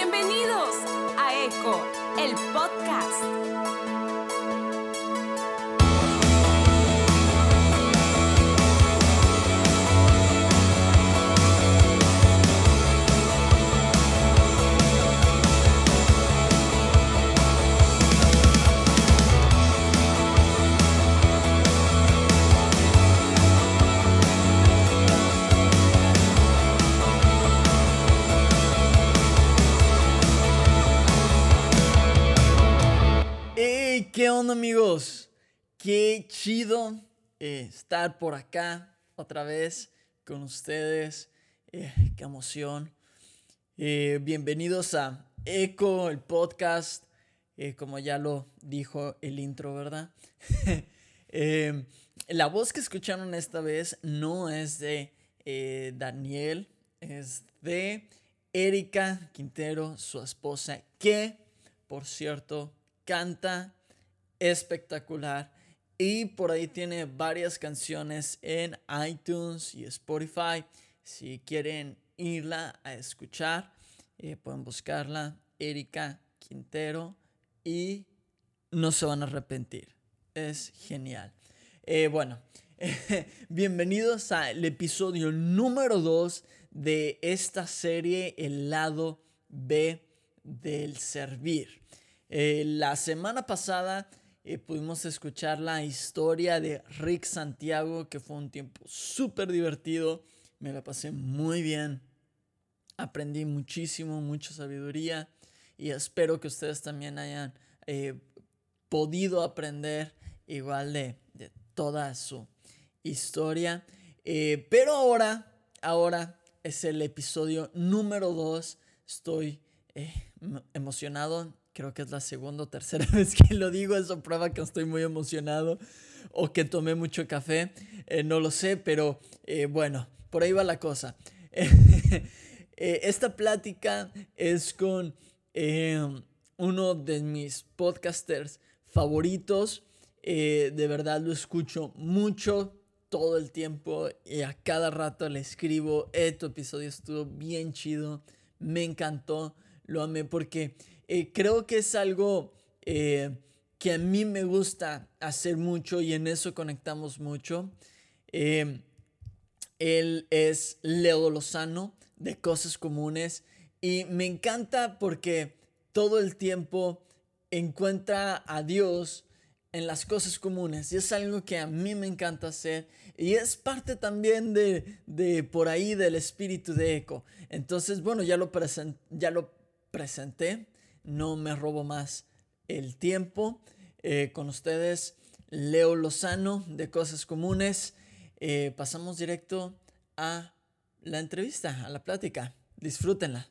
Bienvenidos a Eco, el podcast. ¿Qué onda amigos? Qué chido eh, estar por acá otra vez con ustedes. Eh, qué emoción. Eh, bienvenidos a Eco, el podcast. como ya lo dijo el intro, ¿verdad? Eh, la voz que escucharon esta vez no es de Daniel, es de Erika Quintero, su esposa, que, por cierto, canta espectacular y por ahí tiene varias canciones en iTunes y Spotify. Si quieren irla a escuchar, eh, pueden buscarla, Erika Quintero, y no se van a arrepentir. Es genial. Eh, bueno, bienvenidos al episodio número 2 de esta serie, El lado B del servir. Eh, la semana pasada eh, pudimos escuchar la historia de Rick Santiago, que fue un tiempo súper divertido. Me la pasé muy bien. Aprendí muchísimo, mucha sabiduría. Y espero que ustedes también hayan eh, podido aprender igual de, de toda su historia. Eh, pero ahora, ahora es el episodio número 2. Estoy eh, emocionado. Creo que es la segunda o tercera vez que lo digo. Eso prueba que estoy muy emocionado. O que tomé mucho café. Eh, no lo sé, pero eh, bueno, por ahí va la cosa. Eh, esta plática es con uno de mis podcasters favoritos. De verdad lo escucho mucho todo el tiempo y a cada rato le escribo, eh, tu episodio estuvo bien chido, me encantó, lo amé porque eh, creo que es algo eh, que a mí me gusta hacer mucho y en eso conectamos mucho. Eh, él es Leo Lozano de Cosas Comunes y me encanta porque todo el tiempo encuentra a Dios en las cosas comunes y es algo que a mí me encanta hacer y es parte también de, de por ahí del espíritu de eco. Entonces, bueno, ya lo, presen- ya lo presenté, no me robo más el tiempo. Eh, con ustedes, Leo Lozano de Cosas Comunes. Eh, pasamos directo a la entrevista, a la plática. Disfrútenla.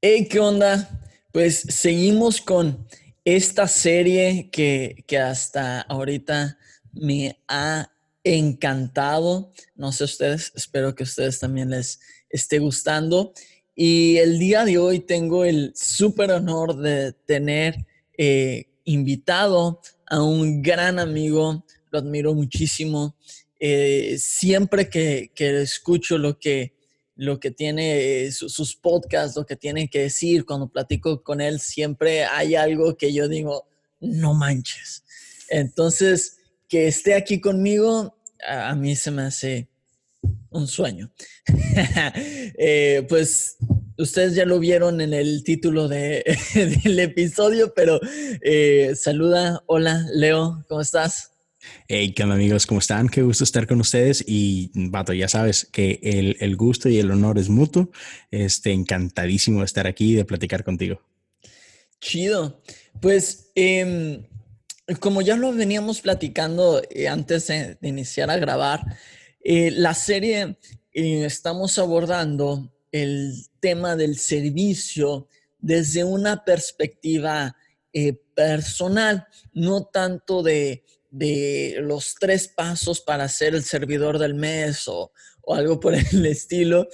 Hey, ¿qué onda? Pues seguimos con esta serie que, que hasta ahorita me ha encantado. No sé ustedes, espero que a ustedes también les esté gustando. Y el día de hoy tengo el súper honor de tener eh, invitado a un gran amigo, lo admiro muchísimo. Eh, siempre que, que escucho lo que, lo que tiene eh, su- sus podcasts, lo que tiene que decir, cuando platico con él, siempre hay algo que yo digo, no manches. Entonces, que esté aquí conmigo, a, a mí se me hace un sueño. Eh, pues ustedes ya lo vieron en el título de- del episodio, pero eh, saluda, hola, Leo, ¿cómo estás? Hey, ¿qué onda amigos? ¿Cómo están? Qué gusto estar con ustedes y, vato, ya sabes que el, el gusto y el honor es mutuo. Este, encantadísimo de estar aquí y de platicar contigo. Chido. Pues em, como ya lo veníamos platicando eh, antes de, de iniciar a grabar, eh, la serie eh, estamos abordando el tema del servicio desde una perspectiva eh, personal, no tanto de, de los tres pasos para ser el servidor del mes o, algo por el estilo,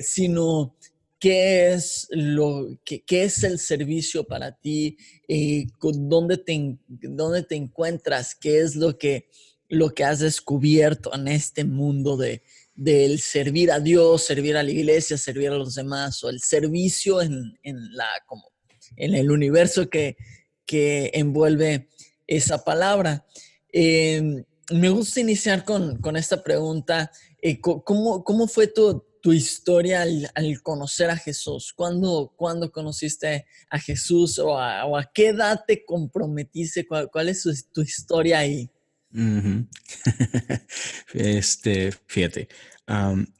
sino qué es lo qué, qué es el servicio para ti, dónde te, dónde te encuentras, qué es lo que, lo que has descubierto en este mundo de, del servir a Dios, servir a la iglesia, servir a los demás, o el servicio en, la, como, en el universo que, que envuelve esa palabra. Em, me gusta iniciar con, esta pregunta. Eh, ¿cómo, ¿cómo, fue tu, tu historia al, conocer a Jesús? ¿Cuándo, ¿Cuándo, conociste a Jesús o a, qué edad te comprometiste? ¿Cuál, es tu historia ahí? este, fíjate,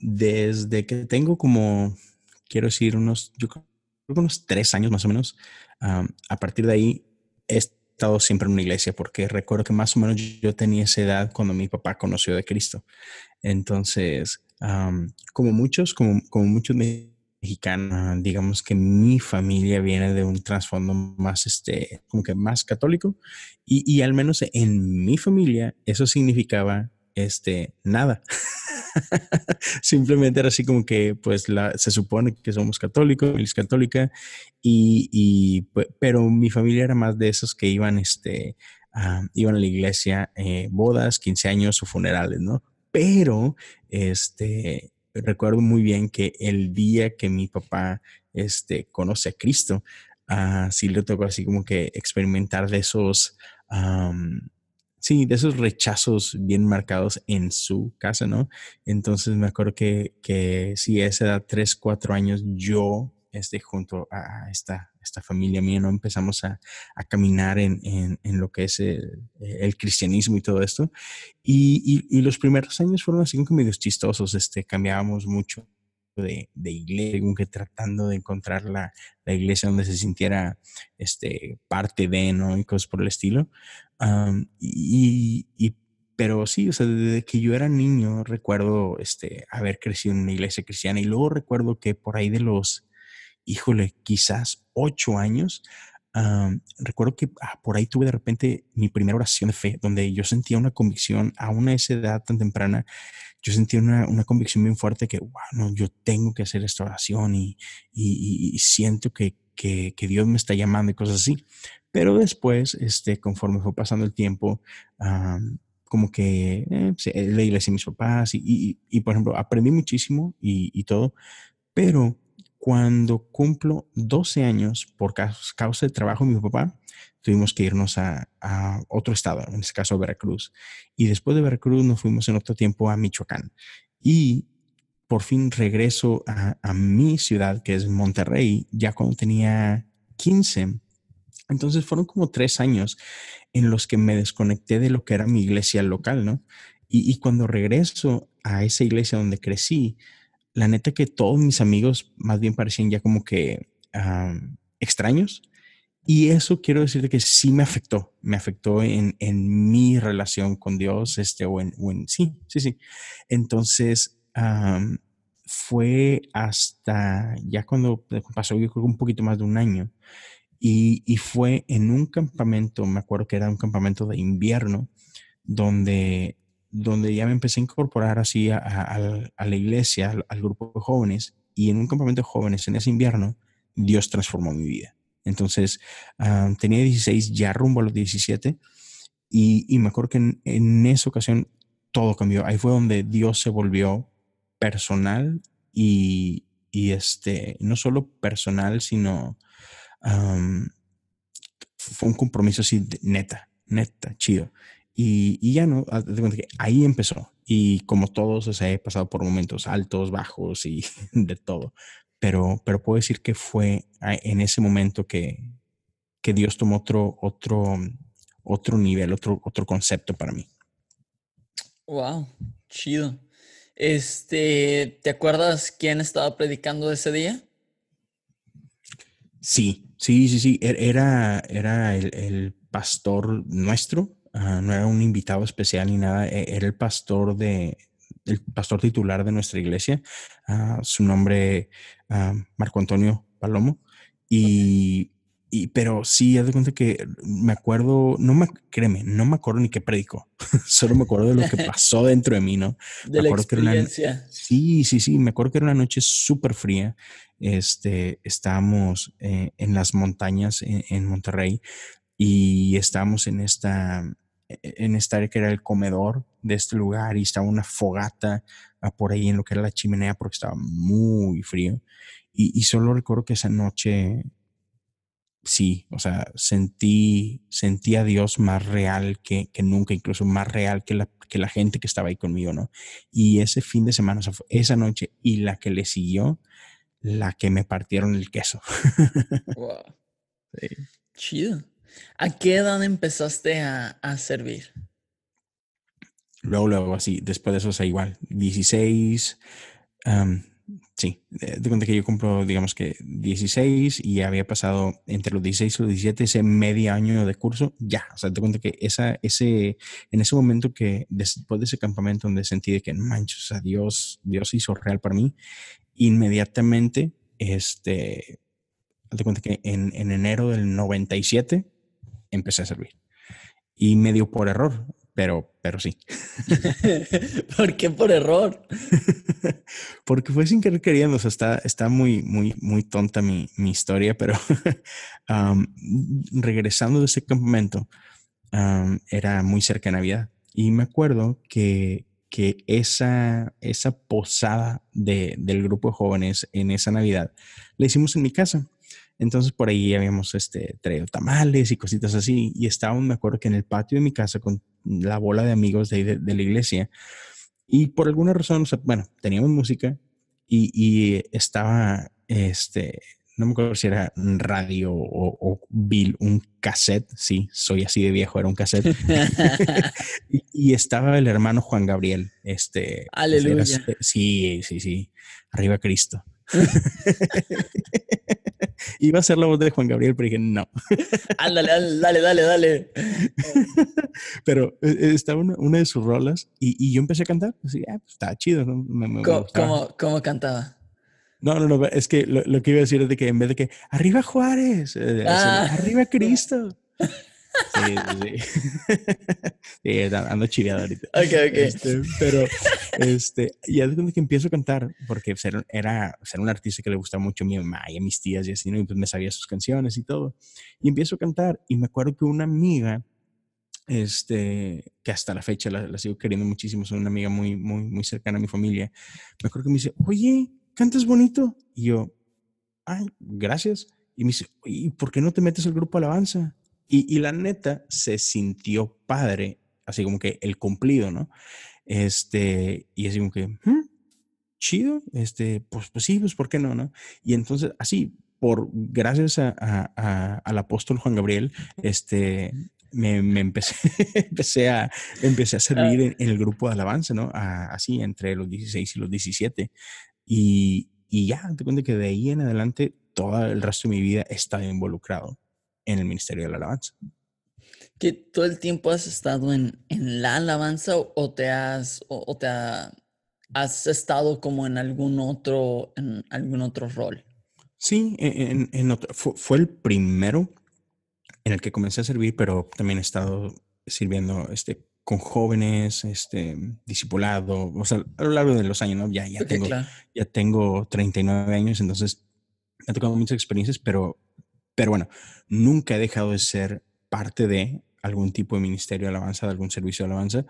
desde que tengo como, quiero decir, unos, yo creo unos tres años más o menos, a partir de ahí he estado siempre en una iglesia porque recuerdo que más o menos yo tenía esa edad cuando mi papá conoció de Cristo. Entonces, como muchos, como, como muchos mexicanos, digamos que mi familia viene de un trasfondo más, este, como que más católico y, y al menos en mi familia eso significaba, este, nada. Simplemente era así como que, pues, la, se supone que somos católicos, es católica, y, y, pero mi familia era más de esos que iban, este, iban a la iglesia, eh, bodas, 15 años o funerales, ¿no? Pero, este, recuerdo muy bien que el día que mi papá, este, conoce a Cristo, uh, sí le tocó así como que experimentar de esos, sí, de esos rechazos bien marcados en su casa, ¿no? Entonces me acuerdo que, que sí, a esa edad, tres, cuatro años, yo, este, junto a esta esta familia mía, ¿no? Empezamos a, caminar en, lo que es el, cristianismo y todo esto. Y, los primeros años fueron así como medio chistosos, este, cambiábamos mucho de, iglesia, como que tratando de encontrar la, iglesia donde se sintiera este, parte de, ¿no? Y cosas por el estilo. y, pero sí, o sea, desde que yo era niño recuerdo este, haber crecido en una iglesia cristiana y luego recuerdo que por ahí de los híjole, quizás ocho años, recuerdo que ah, por ahí tuve de repente mi primera oración de fe, donde yo sentía una convicción, a una esa edad tan temprana, yo sentía una, una convicción bien fuerte que, wow, yo tengo que hacer esta oración y, y, siento que, que, que, Dios me está llamando y cosas así. Pero después, este, conforme fue pasando el tiempo, como que eh, pues, eh, la iglesia mis papás y, y, por ejemplo, aprendí muchísimo y, todo, pero cuando cumplo 12 años por causa de trabajo de mi papá, tuvimos que irnos a, otro estado, en este caso Veracruz. Y después de Veracruz nos fuimos en otro tiempo a Michoacán. Y por fin regreso a, a mi ciudad, que es Monterrey, ya cuando tenía 15. Entonces fueron como tres años en los que me desconecté de lo que era mi iglesia local, ¿no? Y cuando regreso a esa iglesia donde crecí, la neta que todos mis amigos más bien parecían ya como que extraños. Y eso quiero decirte que sí me afectó, me afectó en, en mi relación con Dios, este, o en, sí, sí, sí. Entonces, fue hasta ya cuando pasó, yo creo un poquito más de un año, y, y, fue en un campamento, me acuerdo que era un campamento de invierno, donde donde ya me empecé a incorporar así a, la iglesia, al, grupo de jóvenes, y en un campamento de jóvenes en ese invierno, Dios transformó mi vida. Entonces, ah, tenía 16, ya rumbo a los 17, y, me acuerdo que en, esa ocasión todo cambió. Ahí fue donde Dios se volvió personal y, este, no solo personal, sino fue un compromiso así neta, neta, chido. Y, ya no, que ahí empezó. Y como todos, o sea, he pasado por momentos altos, bajos y de todo. Pero, pero puedo decir que fue en ese momento que, que Dios tomó otro, otro, otro nivel, otro, otro concepto para mí. Wow, chido. Este, ¿te acuerdas quién estaba predicando ese día? Sí, sí, sí, sí. E-, era, era el, el pastor nuestro, Ah, no era un invitado especial ni nada, e-, era el pastor de, el pastor titular de nuestra iglesia, ah, su nombre uh, Marco Antonio Palomo, y, y, pero sí, haz de cuenta que me acuerdo, no me, créeme, no me acuerdo ni qué predicó, solo me acuerdo de lo que pasó dentro de mí, ¿no? De la experiencia. sí, sí, sí, me acuerdo que era una noche súper fría, este, estábamos eh, en las montañas en, en Monterrey, y estábamos en esta, en esta área que era el comedor de este lugar y estaba una fogata por ahí en lo que era la chimenea porque estaba muy frío. Y, y solo recuerdo que esa noche, sí, o sea, sentí, sentí a Dios más real que, que nunca, incluso más real que la, que la gente que estaba ahí conmigo, ¿no? Y ese fin de semana, esa noche y la que le siguió, la que me partieron el queso. wow. Chido. ¿A qué edad empezaste a, a servir? Luego, luego, así, después de eso, o sea, igual, 16, sí, de cuenta que yo compro, digamos que 16 y había pasado entre los 16 y los 17 ese medio año de curso, ya, o sea, te cuenta que esa, ese, en ese momento que después de ese campamento donde sentí de que, manches, o Dios, Dios hizo real para mí, inmediatamente, este, te cuenta que en, en enero del 97 empecé a servir. Y medio por error, pero, pero sí. ¿Por qué por error? Porque fue sin querer queriendo, o sea, está, está muy, muy, muy tonta mi, mi historia, pero regresando de ese campamento, era muy cerca de Navidad. Y me acuerdo que, que esa, esa posada de, del grupo de jóvenes en esa Navidad la hicimos en mi casa. Entonces por ahí habíamos este, traído tamales y cositas así. Y estábamos, me acuerdo que en el patio de mi casa con la bola de amigos de, de, la iglesia. Y por alguna razón, bueno, teníamos música y, y, estaba, este, no me acuerdo si era radio o, o Bill, un cassette, sí, soy así de viejo, era un cassette. y, y, estaba el hermano Juan Gabriel, este. Aleluya. sí, sí, sí, arriba Cristo. Iba a ser la voz de Juan Gabriel, pero dije, no. Ándale, dale, dale, dale. pero eh, eh, estaba una, una, de sus rolas y, y, yo empecé a cantar. Así, ah, pues, estaba chido. ¿no? Me, me ¿Cómo, ¿Cómo, ¿Cómo, cantaba? No, no, no, es que lo, lo, que iba a decir es de que en vez de que arriba Juárez, eh, ah. arriba Cristo. Sí, sí. sí, ando chiviado ahorita. Ok, ok. Este, pero, este, ya desde que empiezo a cantar, porque ser, era ser un artista que le gustaba mucho a mi mamá y a mis tías y así, ¿no? y pues me sabía sus canciones y todo. Y empiezo a cantar, y me acuerdo que una amiga, este, que hasta la fecha la, la sigo queriendo muchísimo, es una amiga muy, muy, muy cercana a mi familia, me acuerdo que me dice, oye, cantas bonito. Y yo, ay, gracias. Y me dice, ¿y por qué no te metes al grupo Alabanza? Y, y, la neta se sintió padre, así como que el cumplido, ¿no? Este, y así como que, ¿Mm? chido, este, pues, pues sí, pues ¿por qué no, no? Y entonces, así, por, gracias a, a, al apóstol Juan Gabriel, este, me, me empecé, empecé, a, empecé a servir en, en, el grupo de alabanza, ¿no? así, entre los 16 y los 17. Y, y ya, te cuento que de ahí en adelante, todo el resto de mi vida he estado involucrado en el Ministerio de la Alabanza. ¿Que todo el tiempo has estado en, en la alabanza o te has, o, o te ha, has estado como en algún otro, en algún otro rol? Sí, en, en otro, fue, fue, el primero en el que comencé a servir, pero también he estado sirviendo este, con jóvenes, este, discipulado, o sea, a lo largo de los años, ¿no? Ya, ya, okay, tengo, claro. ya tengo 39 años, entonces he tocado muchas experiencias, pero pero bueno, nunca he dejado de ser parte de algún tipo de ministerio de alabanza, de algún servicio de alabanza,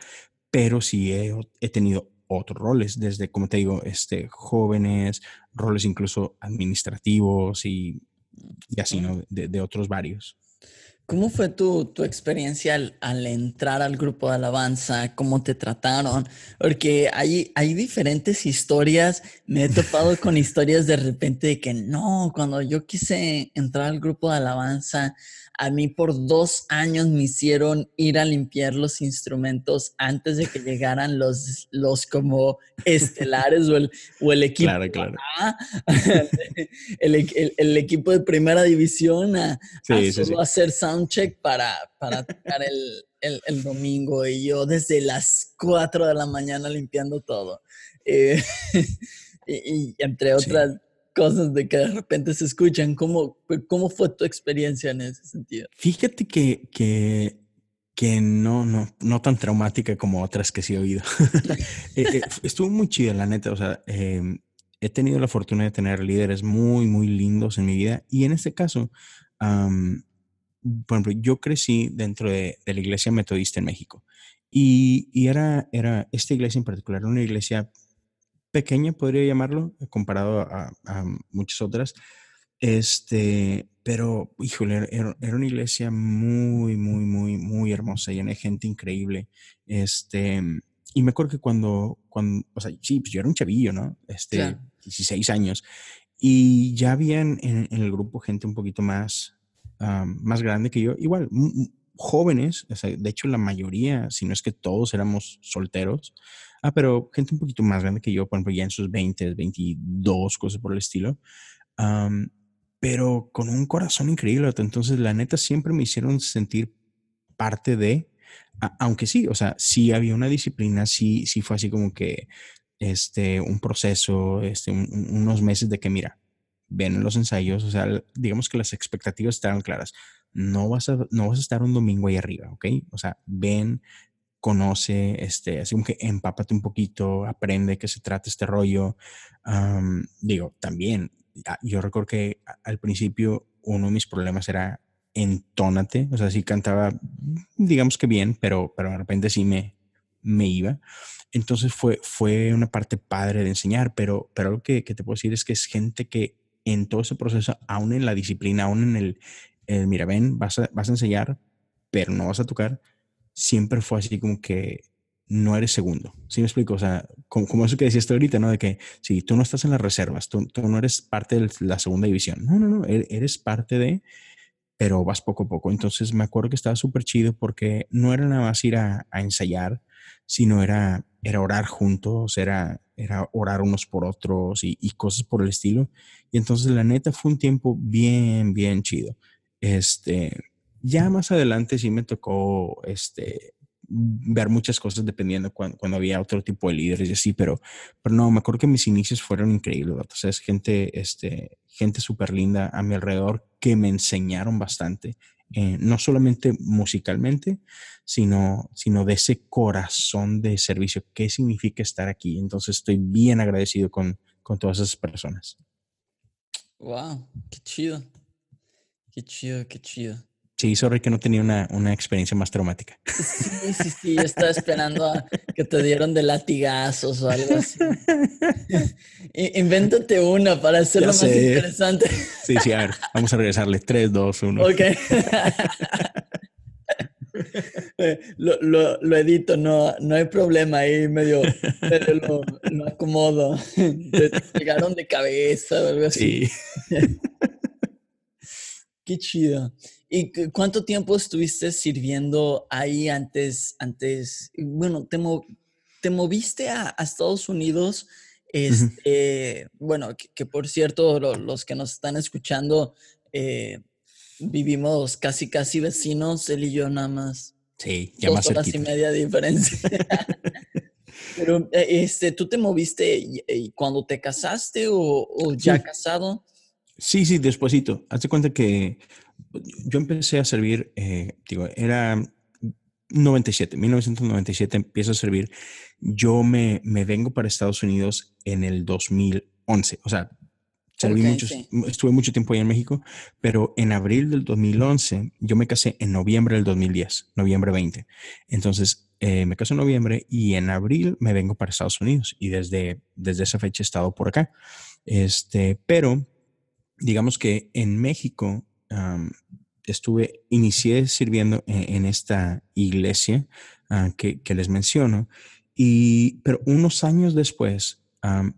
pero sí he, he tenido otros roles, desde, como te digo, este, jóvenes, roles incluso administrativos y, y así, ¿no? De, de, otros varios. ¿Cómo fue tu, tu experiencia al, al, entrar al grupo de alabanza? ¿Cómo te trataron? Porque hay, hay diferentes historias. Me he topado con historias de repente de que no, cuando yo quise entrar al grupo de alabanza, a mí por dos años me hicieron ir a limpiar los instrumentos antes de que llegaran los, los como estelares o el, o el equipo. Claro, claro. A, el, el, el, equipo de primera división a, sí, a solo sí, sí. hacer soundcheck para, para tocar el, el, domingo y yo desde las 4 de la mañana limpiando todo. Eh, y, y, entre otras cosas de que de repente se escuchan. ¿Cómo, cómo fue tu experiencia en ese sentido? Fíjate que, que, que no, no, no tan traumática como otras que sí he oído. Eh, eh, estuvo muy chida, la neta. O sea, eh, he tenido la fortuna de tener líderes muy, muy lindos en mi vida. Y en este caso, um, por ejemplo, yo crecí dentro de, de, la iglesia metodista en México. Y, y era, era esta iglesia en particular, una iglesia pequeña, podría llamarlo, comparado a, muchas otras. Este, pero, híjole, era, una iglesia muy, muy, muy, muy hermosa, llena de gente increíble. Este, y me acuerdo que cuando, cuando o sea, sí, pues yo era un chavillo, ¿no? Este, 16 años. Y ya habían en, el grupo gente un poquito más, más grande que yo, igual, jóvenes, de hecho la mayoría, si no es que todos éramos solteros, ah, pero gente un poquito más grande que yo, por ejemplo, ya en sus 20, 22, cosas por el estilo, pero con un corazón increíble. Entonces, la neta, siempre me hicieron sentir parte de, aunque sí, o sea, sí había una disciplina, sí, sí fue así como que este, un proceso, este, unos meses de que, mira, ven los ensayos, o sea, digamos que las expectativas estaban claras. No vas a, no vas a estar un domingo ahí arriba, ¿ok? O sea, ven, conoce, este, así como que empápate un poquito, aprende qué se trata este rollo. digo, también, ah, yo recuerdo que al principio uno de mis problemas era entónate, o sea, sí cantaba, digamos que bien, pero, pero de repente sí me, me iba. Entonces fue, fue una parte padre de enseñar, pero, pero algo que, te puedo decir es que es gente que en todo ese proceso, aún en la disciplina, aún en el, el mira, ven, vas a, vas a enseñar, pero no vas a tocar, siempre fue así como que no eres segundo. ¿Sí me explico? O sea, como, eso que decías tú ahorita, ¿no? De que si tú no estás en las reservas, tú, no eres parte de la segunda división. No, no, no, e-, eres parte de, pero vas poco a poco. Entonces me acuerdo que estaba súper chido porque no era nada más ir a, ensayar, sino era, era orar juntos, era, era orar unos por otros y, cosas por el estilo. Y entonces la neta fue un tiempo bien, bien chido. Este, ya más adelante sí me tocó este, ver muchas cosas dependiendo cuando, cuando, había otro tipo de líderes y así, pero, pero no, me acuerdo que mis inicios fueron increíbles, o sea, es gente, este, gente súper linda a mi alrededor que me enseñaron bastante eh, no solamente musicalmente, sino, sino de ese corazón de servicio. ¿Qué significa estar aquí? Entonces estoy bien agradecido con, con todas esas personas. Wow, qué chido. Qué chido, qué chido. Sí, sorry que no tenía una, una, experiencia más traumática. Sí, sí, sí, yo estaba esperando a que te dieron de latigazos o algo así. Invéntate una para hacerlo más interesante. Sí, sí, a ver, vamos a regresarle. 3, 2, 1. Ok. lo, lo, lo, edito, no, no hay problema ahí, medio, medio lo, lo, acomodo. Te pegaron de cabeza o algo así. Sí. Qué chido. ¿Y cuánto tiempo estuviste sirviendo ahí antes, antes, bueno, te, te moviste a, Estados Unidos? Este, Bueno, que, por cierto, los que nos están escuchando, eh, vivimos casi, casi vecinos, él y yo nada más. Sí, ya dos horas y media de diferencia. Pero, eh, este, ¿tú te moviste cuando te casaste o, ya casado? Sí, sí, despuésito. Hazte cuenta que yo empecé a servir, eh, digo, era 97, 1997 empiezo a servir. Yo me, me vengo para Estados Unidos en el 2011. O sea, serví estuve mucho tiempo ahí en México, pero en abril del 2011 yo me casé en noviembre del 2010, noviembre 20. Entonces, eh, me casé en noviembre y en abril me vengo para Estados Unidos y desde, desde esa fecha he estado por acá. Este, pero digamos que en México estuve, inicié sirviendo en, esta iglesia ah, que, les menciono, y, pero unos años después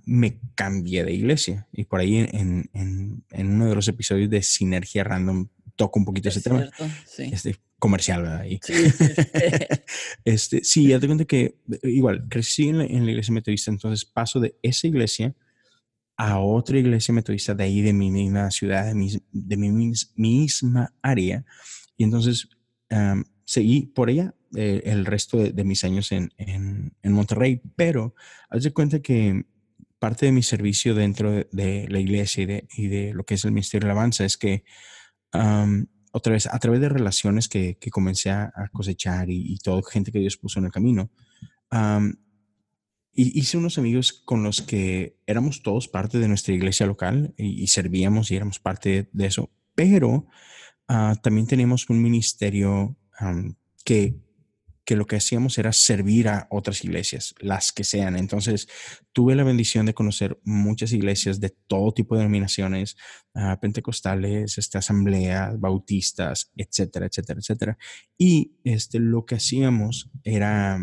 me cambié de iglesia y por ahí en, en, uno de los episodios de Sinergia Random toco un poquito ese tema. Este, comercial, ¿verdad? Sí, este, sí, ya te cuento que igual crecí en la, en la iglesia metodista, entonces paso de esa iglesia a otra iglesia metodista de ahí, de mi misma ciudad, de mi, de mi misma área. Y entonces seguí por allá eh, el resto de, mis años en, en, Monterrey, pero haz cuenta que parte de mi servicio dentro de, la iglesia y de, lo que es el Ministerio de Alabanza es que otra vez, a través de relaciones que, que comencé a, cosechar y, y todo, gente que Dios puso en el camino, hice unos amigos con los que éramos todos parte de nuestra iglesia local y, servíamos y éramos parte de eso, pero ah, también teníamos un ministerio que, que lo que hacíamos era servir a otras iglesias, las que sean. Entonces, tuve la bendición de conocer muchas iglesias de todo tipo de denominaciones, uh, pentecostales, este, asambleas, bautistas, etcétera, etcétera, etcétera. Y este, lo que hacíamos era,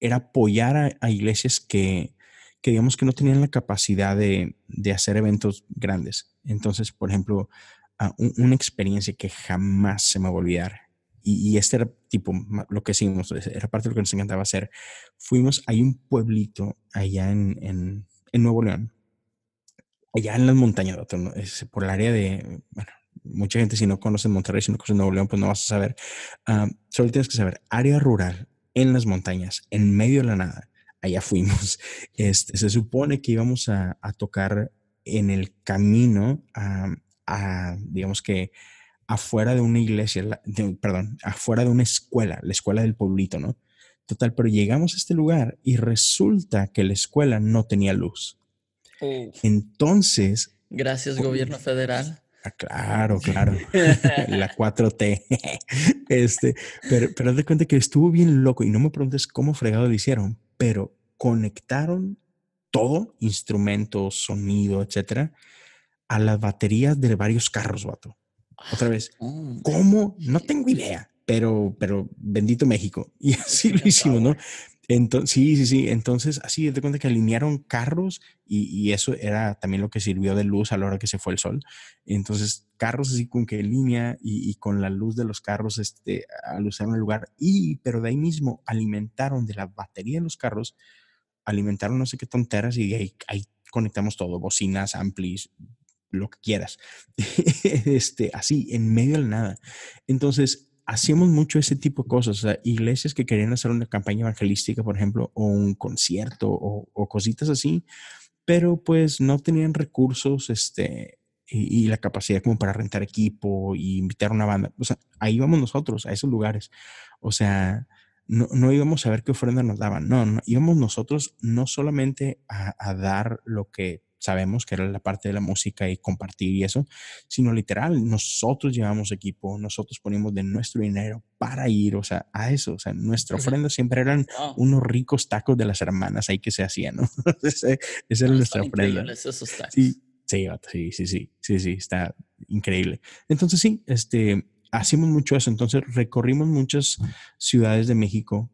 era apoyar a, iglesias que, que, digamos, que no tenían la capacidad de, de hacer eventos grandes. Entonces, por ejemplo, un, una experiencia que jamás se me va a olvidar y, este era tipo lo que hicimos, era parte de lo que nos encantaba hacer. Fuimos, hay un pueblito allá en, en, en Nuevo León, allá en las montañas, es por el área de, bueno, mucha gente si no conoce Monterrey, si no conoce Nuevo León, pues no vas a saber. Uh, solo tienes que saber, área rural, en las montañas, en medio de la nada, allá fuimos. Este, se supone que íbamos a, a tocar en el camino a, a digamos que, afuera de una iglesia, de, perdón, afuera de una escuela, la escuela del pueblito, ¿no? Total, pero llegamos a este lugar y resulta que la escuela no tenía luz. Oh. Entonces... Gracias, gobierno federal. Ah, claro, claro. la 4T. este, pero, pero haz de cuenta que estuvo bien loco y no me preguntes cómo fregado lo hicieron, pero conectaron todo, instrumentos, sonido, etcétera, a las baterías de varios carros, vato. Otra vez, oh. ¿cómo? No tengo idea, pero, pero bendito México. Y así lo hicimos, ¿no? Entonces, sí, sí, sí. Entonces, así de cuenta que alinearon carros y, y, eso era también lo que sirvió de luz a la hora que se fue el sol. Entonces, carros así con que línea y, y con la luz de los carros, este, alusaron el lugar. Y, pero de ahí mismo alimentaron de la batería de los carros, alimentaron no sé qué tonteras y ahí, ahí conectamos todo, bocinas, amplis, lo que quieras. este, así, en medio de nada. Entonces, hacíamos mucho ese tipo de cosas. O sea, iglesias que querían hacer una campaña evangelística, por ejemplo, o un concierto o, o cositas así, pero pues no tenían recursos este, y, y, la capacidad como para rentar equipo y invitar a una banda. O sea, ahí íbamos nosotros, a esos lugares. O sea, no, no íbamos a ver qué ofrenda nos daban. No, no íbamos nosotros no solamente a, a dar lo que sabemos que era la parte de la música y compartir y eso, sino literal, nosotros llevamos equipo, nosotros ponemos de nuestro dinero para ir, o sea, a eso, o sea, nuestra ofrenda siempre eran wow. unos ricos tacos de las hermanas ahí que se hacían, ¿no? esa, era nuestra ofrenda. Sí, sí, sí, sí, sí, sí, sí, está increíble. Entonces sí, este, hacemos mucho eso, entonces recorrimos muchas ciudades de México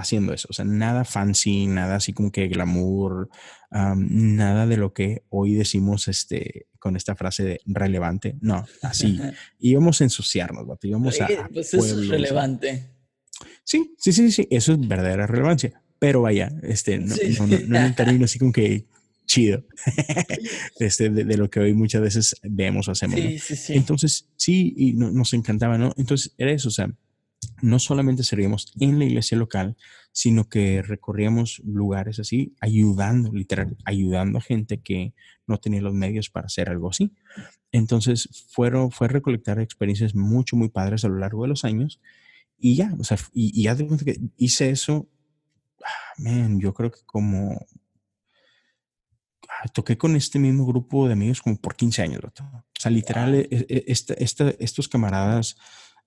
haciendo eso. O sea, nada fancy, nada así como que glamour, um, nada de lo que hoy decimos este, con esta frase de relevante. No, así. íbamos a ensuciarnos, ¿no? íbamos a. Pues eso es relevante. Sí, sí, sí, sí, eso es verdadera relevancia. Pero vaya, este, no, sí. no, no, no en término así como que chido este, de, de, lo que hoy muchas veces vemos o hacemos. Sí, ¿no? sí, sí. Entonces, sí, y no, nos encantaba, ¿no? Entonces, era eso, o sea, no solamente servíamos en la iglesia local, sino que recorríamos lugares así, ayudando, literal, ayudando a gente que no tenía los medios para hacer algo así. Entonces, fueron, fue recolectar experiencias mucho, muy padres a lo largo de los años. Y ya, o sea, y, y ya de cuenta que hice eso, man, yo creo que como ah, toqué con este mismo grupo de amigos como por 15 años. O sea, literal, wow. esta, esta, estos camaradas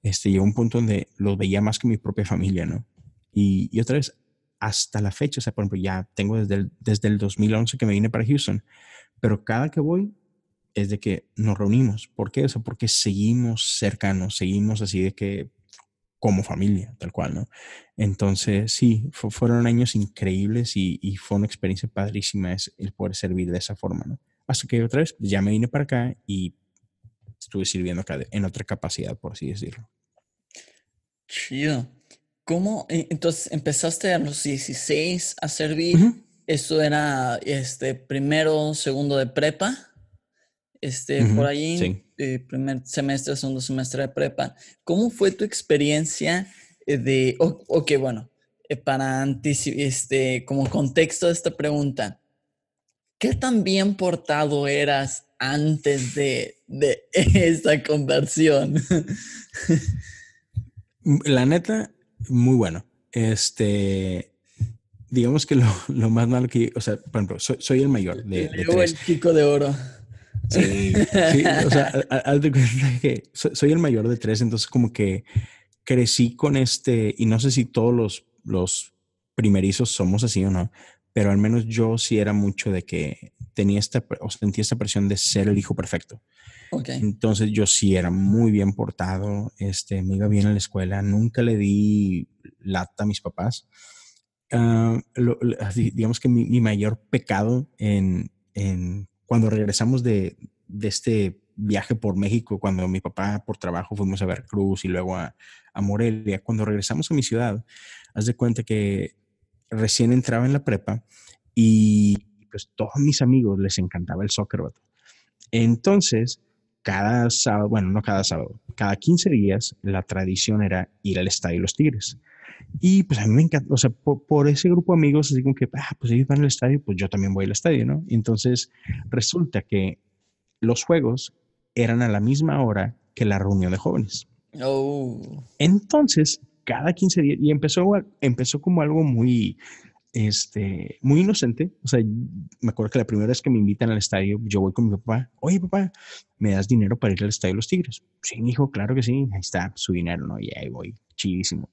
este, llegó un punto donde los veía más que mi propia familia, ¿no? Y, y, otra vez, hasta la fecha, o sea, por ejemplo, ya tengo desde el, desde el 2011 que me vine para Houston, pero cada que voy es de que nos reunimos. ¿Por qué? O sea, porque seguimos cercanos, seguimos así de que como familia, tal cual, ¿no? Entonces, sí, fueron años increíbles y, y, fue una experiencia padrísima el poder servir de esa forma, ¿no? Hasta que otra vez ya me vine para acá y estuve sirviendo acá en otra capacidad, por así decirlo. Chido. ¿Cómo? Entonces empezaste a los 16 a servir. Uh -huh. Esto era este primero, segundo de prepa. Este, uh -huh. por ahí, sí. eh, primer semestre, segundo semestre de prepa. ¿Cómo fue tu experiencia eh, de, ok, bueno, eh, para este, como contexto de esta pregunta, ¿qué tan bien portado eras antes de, de esta conversión? La neta, muy bueno. Este, digamos que lo, lo, más malo que, o sea, por ejemplo, soy, soy el mayor de, de tres. el chico de oro. Sí, sí o sea, haz de cuenta que soy, soy, el mayor de tres, entonces como que crecí con este, y no sé si todos los, los primerizos somos así o no, pero al menos yo sí era mucho de que tenía esta, o sentía esta presión de ser el hijo perfecto. Entonces yo sí era muy bien portado, este, me iba bien a la escuela, nunca le di lata a mis papás. Ah, digamos que mi, mayor pecado en, en, cuando regresamos de, de este viaje por México, cuando mi papá por trabajo fuimos a Veracruz y luego a, a Morelia, cuando regresamos a mi ciudad, haz de cuenta que recién entraba en la prepa y pues todos mis amigos les encantaba el soccer. Entonces, cada sábado, bueno, no cada sábado, cada 15 días la tradición era ir al estadio Los Tigres. Y pues a mí me encanta, o sea, por, ese grupo de amigos, así como que, ah, pues ellos van al estadio, pues yo también voy al estadio, ¿no? entonces resulta que los juegos eran a la misma hora que la reunión de jóvenes. Oh. Entonces, cada 15 días, y empezó, empezó como algo muy, este, muy inocente. O sea, me acuerdo que la primera vez que me invitan al estadio, yo voy con mi papá, oye papá, ¿me das dinero para ir al estadio de los Tigres? Sí, hijo, claro que sí, ahí está su dinero, ¿no? Y ahí voy, chidísimo.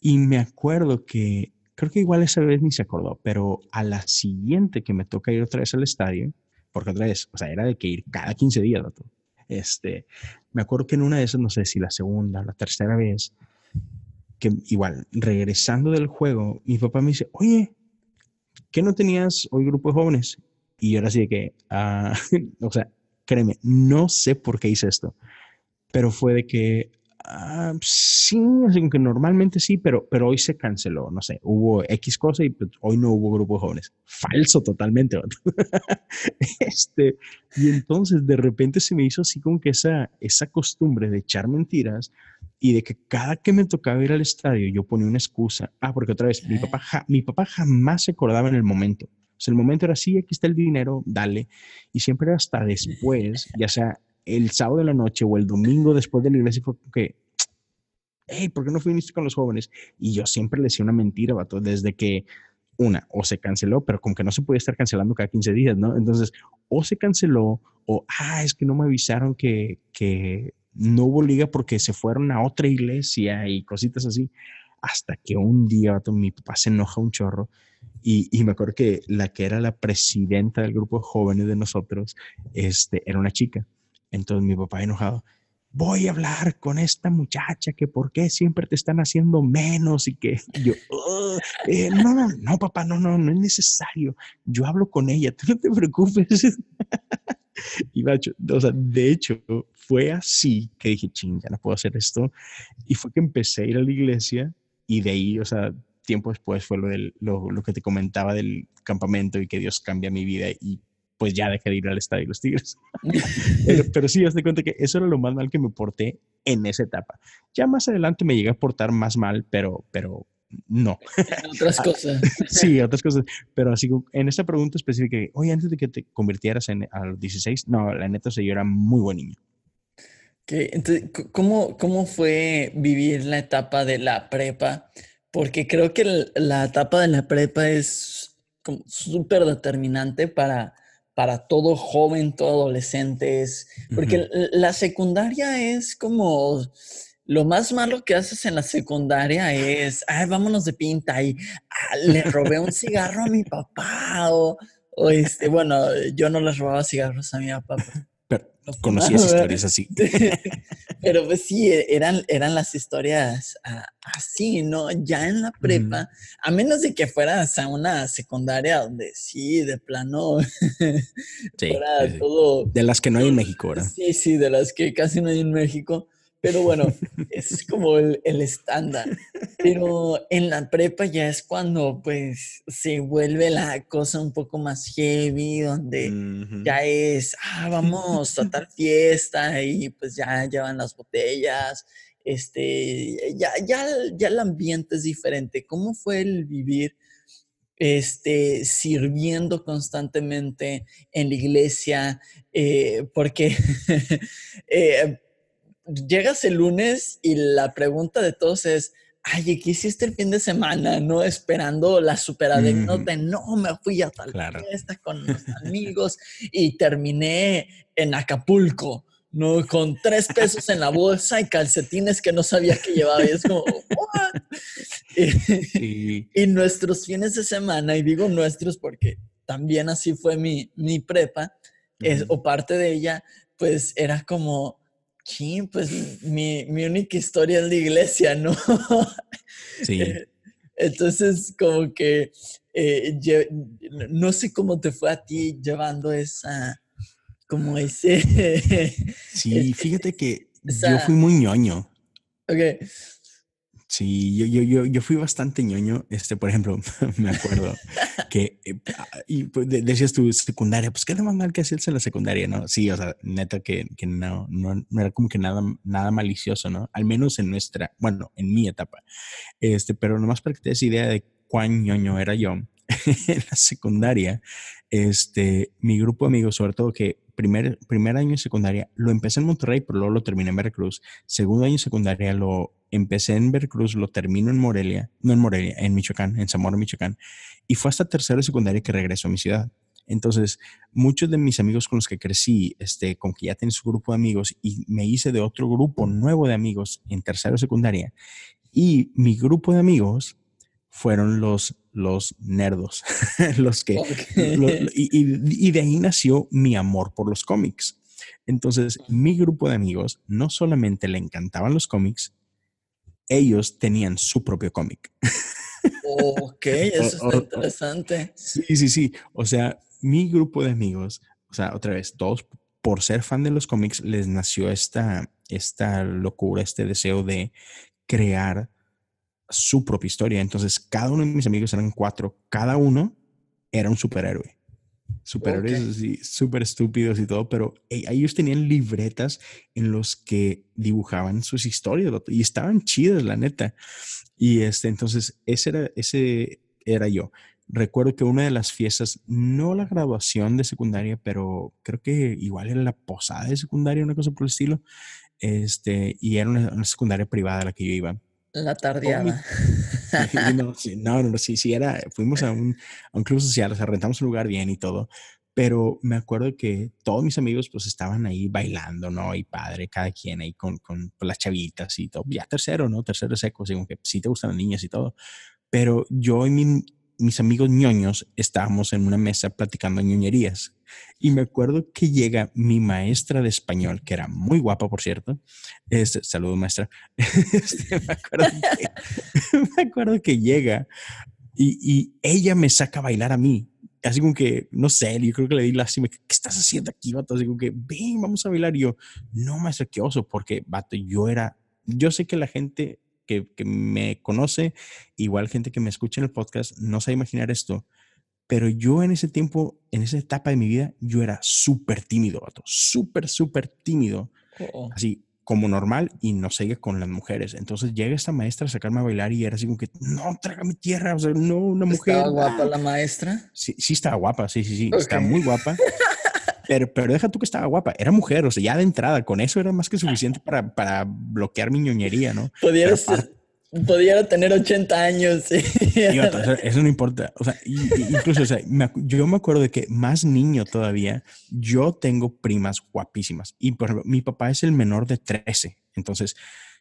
Y me acuerdo que, creo que igual esa vez ni se acordó, pero a la siguiente que me toca ir otra vez al estadio, porque otra vez, o sea, era de que ir cada 15 días, Este, me acuerdo que en una de esas, no sé si la segunda o la tercera vez, que igual, regresando del juego, mi papá me dice, oye, ¿qué no tenías hoy grupo de jóvenes? Y yo era así de que, ah, o sea, créeme, no sé por qué hice esto, pero fue de que, Ah, sí, así que normalmente sí, pero, pero hoy se canceló, no sé, hubo X cosa y pues, hoy no hubo grupo de jóvenes. Falso totalmente. este, y entonces de repente se me hizo así como que esa, esa costumbre de echar mentiras y de que cada que me tocaba ir al estadio yo ponía una excusa. Ah, porque otra vez, mi papá, mi papá jamás se acordaba en el momento. O sea, el momento era así, aquí está el dinero, dale. Y siempre era hasta después, ya sea el sábado de la noche o el domingo después de la iglesia fue que, hey, ¿por qué no fuiste con los jóvenes? Y yo siempre le decía una mentira, vato, desde que una, o se canceló, pero como que no se puede estar cancelando cada 15 días, ¿no? Entonces, o se canceló, o, ah, es que no me avisaron que, que no hubo liga porque se fueron a otra iglesia y cositas así. Hasta que un día, vato, mi papá se enoja un chorro y, y, me acuerdo que la que era la presidenta del grupo de jóvenes de nosotros, este, era una chica. Entonces mi papá enojado, voy a hablar con esta muchacha que por qué siempre te están haciendo menos y que yo, eh, no, no, no, papá, no, no, no es necesario. Yo hablo con ella, tú no te preocupes. y o sea, de hecho, fue así que dije, ching, ya no puedo hacer esto. Y fue que empecé a ir a la iglesia y de ahí, o sea, tiempo después fue lo, del, lo, lo que te comentaba del campamento y que Dios cambia mi vida y pues ya dejé de ir al estadio de los Tigres. pero, sí, te cuenta que eso era lo más mal que me porté en esa etapa. Ya más adelante me llegué a portar más mal, pero, pero no. otras ah, cosas. sí, otras cosas. Pero así, en esta pregunta específica, oye, antes de que te convirtieras en, a los 16, no, la neta, yo era muy buen niño. Entonces, ¿cómo, ¿cómo fue vivir la etapa de la prepa? Porque creo que la etapa de la prepa es súper determinante para para todo joven, todo adolescente, porque la secundaria es como lo más malo que haces en la secundaria es, ay, vámonos de pinta y ah, le robé un cigarro a mi papá o, o, este, bueno, yo no le robaba cigarros a mi papá, Conocías historias así. Pero pues sí, e, eran, eran las historias ah, así, ¿no? Ya en la prepa, a menos de que fueras a una secundaria donde sí, de plano, sí, todo... De las que no hay en México, ¿verdad? Sí, sí, de las que casi no hay en México. Pero bueno, es como el, estándar. Pero en la prepa ya es cuando pues se vuelve la cosa un poco más heavy, donde ya es, ah, vamos a tal fiesta y pues ya llevan las botellas. Este, ya, ya, ya el ambiente es diferente. ¿Cómo fue el vivir? este, sirviendo constantemente en la iglesia, eh, porque eh, llegas el lunes y la pregunta de todos es, ay, ¿qué hiciste el fin de semana? No esperando la superanécdota no, me fui a tal fiesta con los amigos y terminé en Acapulco. no, con tres pesos en la bolsa y calcetines que no sabía que llevaba. Y es como, ¿what? Y, y nuestros fines de semana, y digo nuestros porque también así fue mi, mi prepa, es, o parte de ella, pues era como, sí, pues mi, mi única historia es la iglesia, ¿no? Sí. Entonces, como que eh, no sé cómo te fue a ti llevando esa, como ese, Sí, fíjate que yo fui muy ñoño. ok, Sí, yo, yo, yo, yo fui bastante ñoño. Este, por ejemplo, me acuerdo que, eh, ah, y pues, de- decías tu secundaria, pues qué más mal que hacías en la secundaria, ¿no? Sí, o sea, neta que, que no, no, no era como que nada, nada malicioso, ¿no? Al menos en nuestra, bueno, en mi etapa. Este, pero nomás para que te des idea de cuán ñoño era yo, en la secundaria, este, mi grupo de amigos, sobre todo que primer, primer año de secundaria, lo empecé en Monterrey, pero luego lo terminé en Veracruz. Segundo año de secundaria lo empecé en Veracruz, lo termino en Morelia, no en Morelia, en Michoacán, en Zamora, Michoacán. Y fue hasta tercero de secundaria que regreso a mi ciudad. Entonces, muchos de mis amigos con los que crecí, este, con que ya tienen su grupo de amigos, y me hice de otro grupo nuevo de amigos en tercero de secundaria. Y mi grupo de amigos fueron los, los nerdos, los que... y, y- y de ahí nació mi amor por los cómics. Entonces, mi grupo de amigos no solamente le encantaban los cómics, ellos tenían su propio cómic. Ok, eso está interesante. Sí, sí, sí. O sea, mi grupo de amigos, o sea, otra vez, todos por ser fan de los cómics, les nació esta, esta locura, este deseo de crear su propia historia. Entonces, cada uno de mis amigos eran cuatro, cada uno era un superhéroe. Superhéroes Ok. así, súper estúpidos y todo, pero ellos tenían libretas en los que dibujaban sus historias y estaban chidas, la neta. Y este, entonces, ese era, ese era yo. Recuerdo que una de las fiestas, no la graduación de secundaria, pero creo que igual era la posada de secundaria, una cosa por el estilo. Este, y era una, una secundaria privada a la que yo iba. La tardeada. Y no, sí, no, no, sí, sí, era, fuimos a un, a un club social, o sea, rentamos un lugar bien y todo, pero me acuerdo que todos mis amigos pues estaban ahí bailando, ¿no? Y padre, cada quien ahí con, con las chavitas y todo, ya tercero, ¿no? Tercero seco, como que sí te gustan las niñas y todo, pero yo y mi- mis amigos ñoños estábamos en una mesa platicando ñoñerías y me acuerdo que llega mi maestra de español, que era muy guapa, por cierto, este, saludos maestra, Este, me acuerdo que me acuerdo que llega y, y ella me saca a bailar a mí. Así como que, no sé, yo creo que le di lástima. ¿Qué estás haciendo aquí, vato? Así como que, ven, vamos a bailar. Y yo, no, maestra, qué oso, porque, vato, yo era, yo sé que la gente que, que me conoce, igual gente que me escucha en el podcast, no sabe imaginar esto, pero yo en ese tiempo, en esa etapa de mi vida, yo era súper tímido, vato, súper, súper tímido Oh, así como normal y no seguía con las mujeres. Entonces llega esta maestra a sacarme a bailar y era así como que, no, trágame tierra, o sea, no, una mujer. ¿Estaba guapa ah". la maestra? Sí, sí estaba guapa, sí, sí, sí, está muy guapa. Pero, pero deja tú que estaba guapa, era mujer, o sea, ya de entrada, con eso era más que suficiente para, para bloquear mi ñoñería, ¿no? Ser- pudiera tener 80 años. sí. Eso, eso no importa. O sea, incluso, o sea, me yo me acuerdo de que más niño todavía, yo tengo primas guapísimas. Y por ejemplo, mi papá es el menor de 13. Entonces,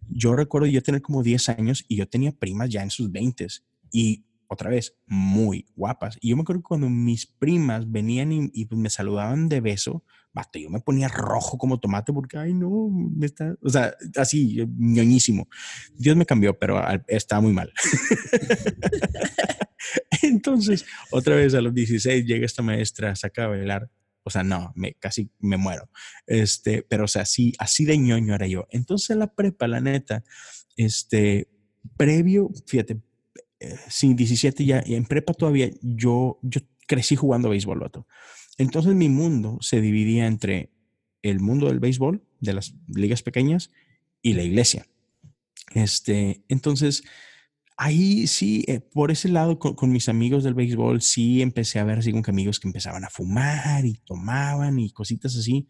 yo recuerdo yo tener como 10 años y yo tenía primas ya en sus 20 y otra vez, muy guapas. Y yo me acuerdo que cuando mis primas venían y, y, pues, me saludaban de beso, vato, yo me ponía rojo como tomate porque, ay, no, me está, o sea, así, ñoñísimo. Dios me cambió, pero estaba muy mal. Entonces, otra vez a los 16 llega esta maestra, saca a bailar. O sea, no, me, casi me muero. Este, pero o sea, sí, así de ñoño era yo. Entonces, la prepa, la neta, este, previo, fíjate, eh, sí, 17 ya, y en prepa todavía, yo, yo crecí jugando béisbol, vato. Entonces, mi mundo se dividía entre el mundo del béisbol, de las ligas pequeñas, y la iglesia. Este, entonces, ahí sí, eh, por ese lado, con, con mis amigos del béisbol, sí empecé a ver así que amigos que empezaban a fumar y tomaban y cositas así,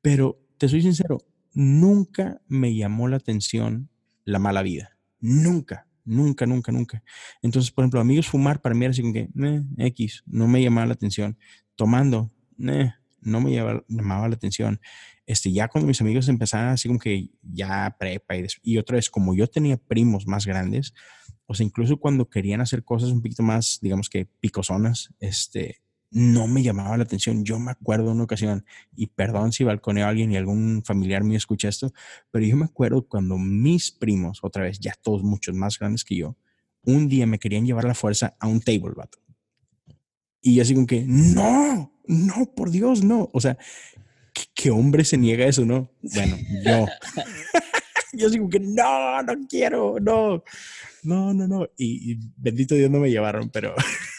pero te soy sincero, nunca me llamó la atención la mala vida. Nunca, nunca, nunca, nunca. Entonces, por ejemplo, amigos fumar para mí era así como que, "Eh, X, no me llamaba la atención. Tomando, "Eh, no me llamaba, llamaba la atención. este, ya cuando mis amigos empezaron así como que ya prepa y, y otra vez, como yo tenía primos más grandes, o sea, incluso cuando querían hacer cosas un poquito más, digamos que picosonas, este, no me llamaba la atención. Yo me acuerdo una ocasión, y perdón si balconeo a alguien y algún familiar mío escucha esto, pero yo me acuerdo cuando mis primos, otra vez, ya todos muchos más grandes que yo, un día me querían llevar la fuerza a un table, vato. Y así como que, no, no, por Dios, no. O sea, ¿qué, hombre se niega a eso, no? Bueno, yo. yo así como que, no, no quiero, no. No, no, no. Y, bendito Dios no me llevaron, pero,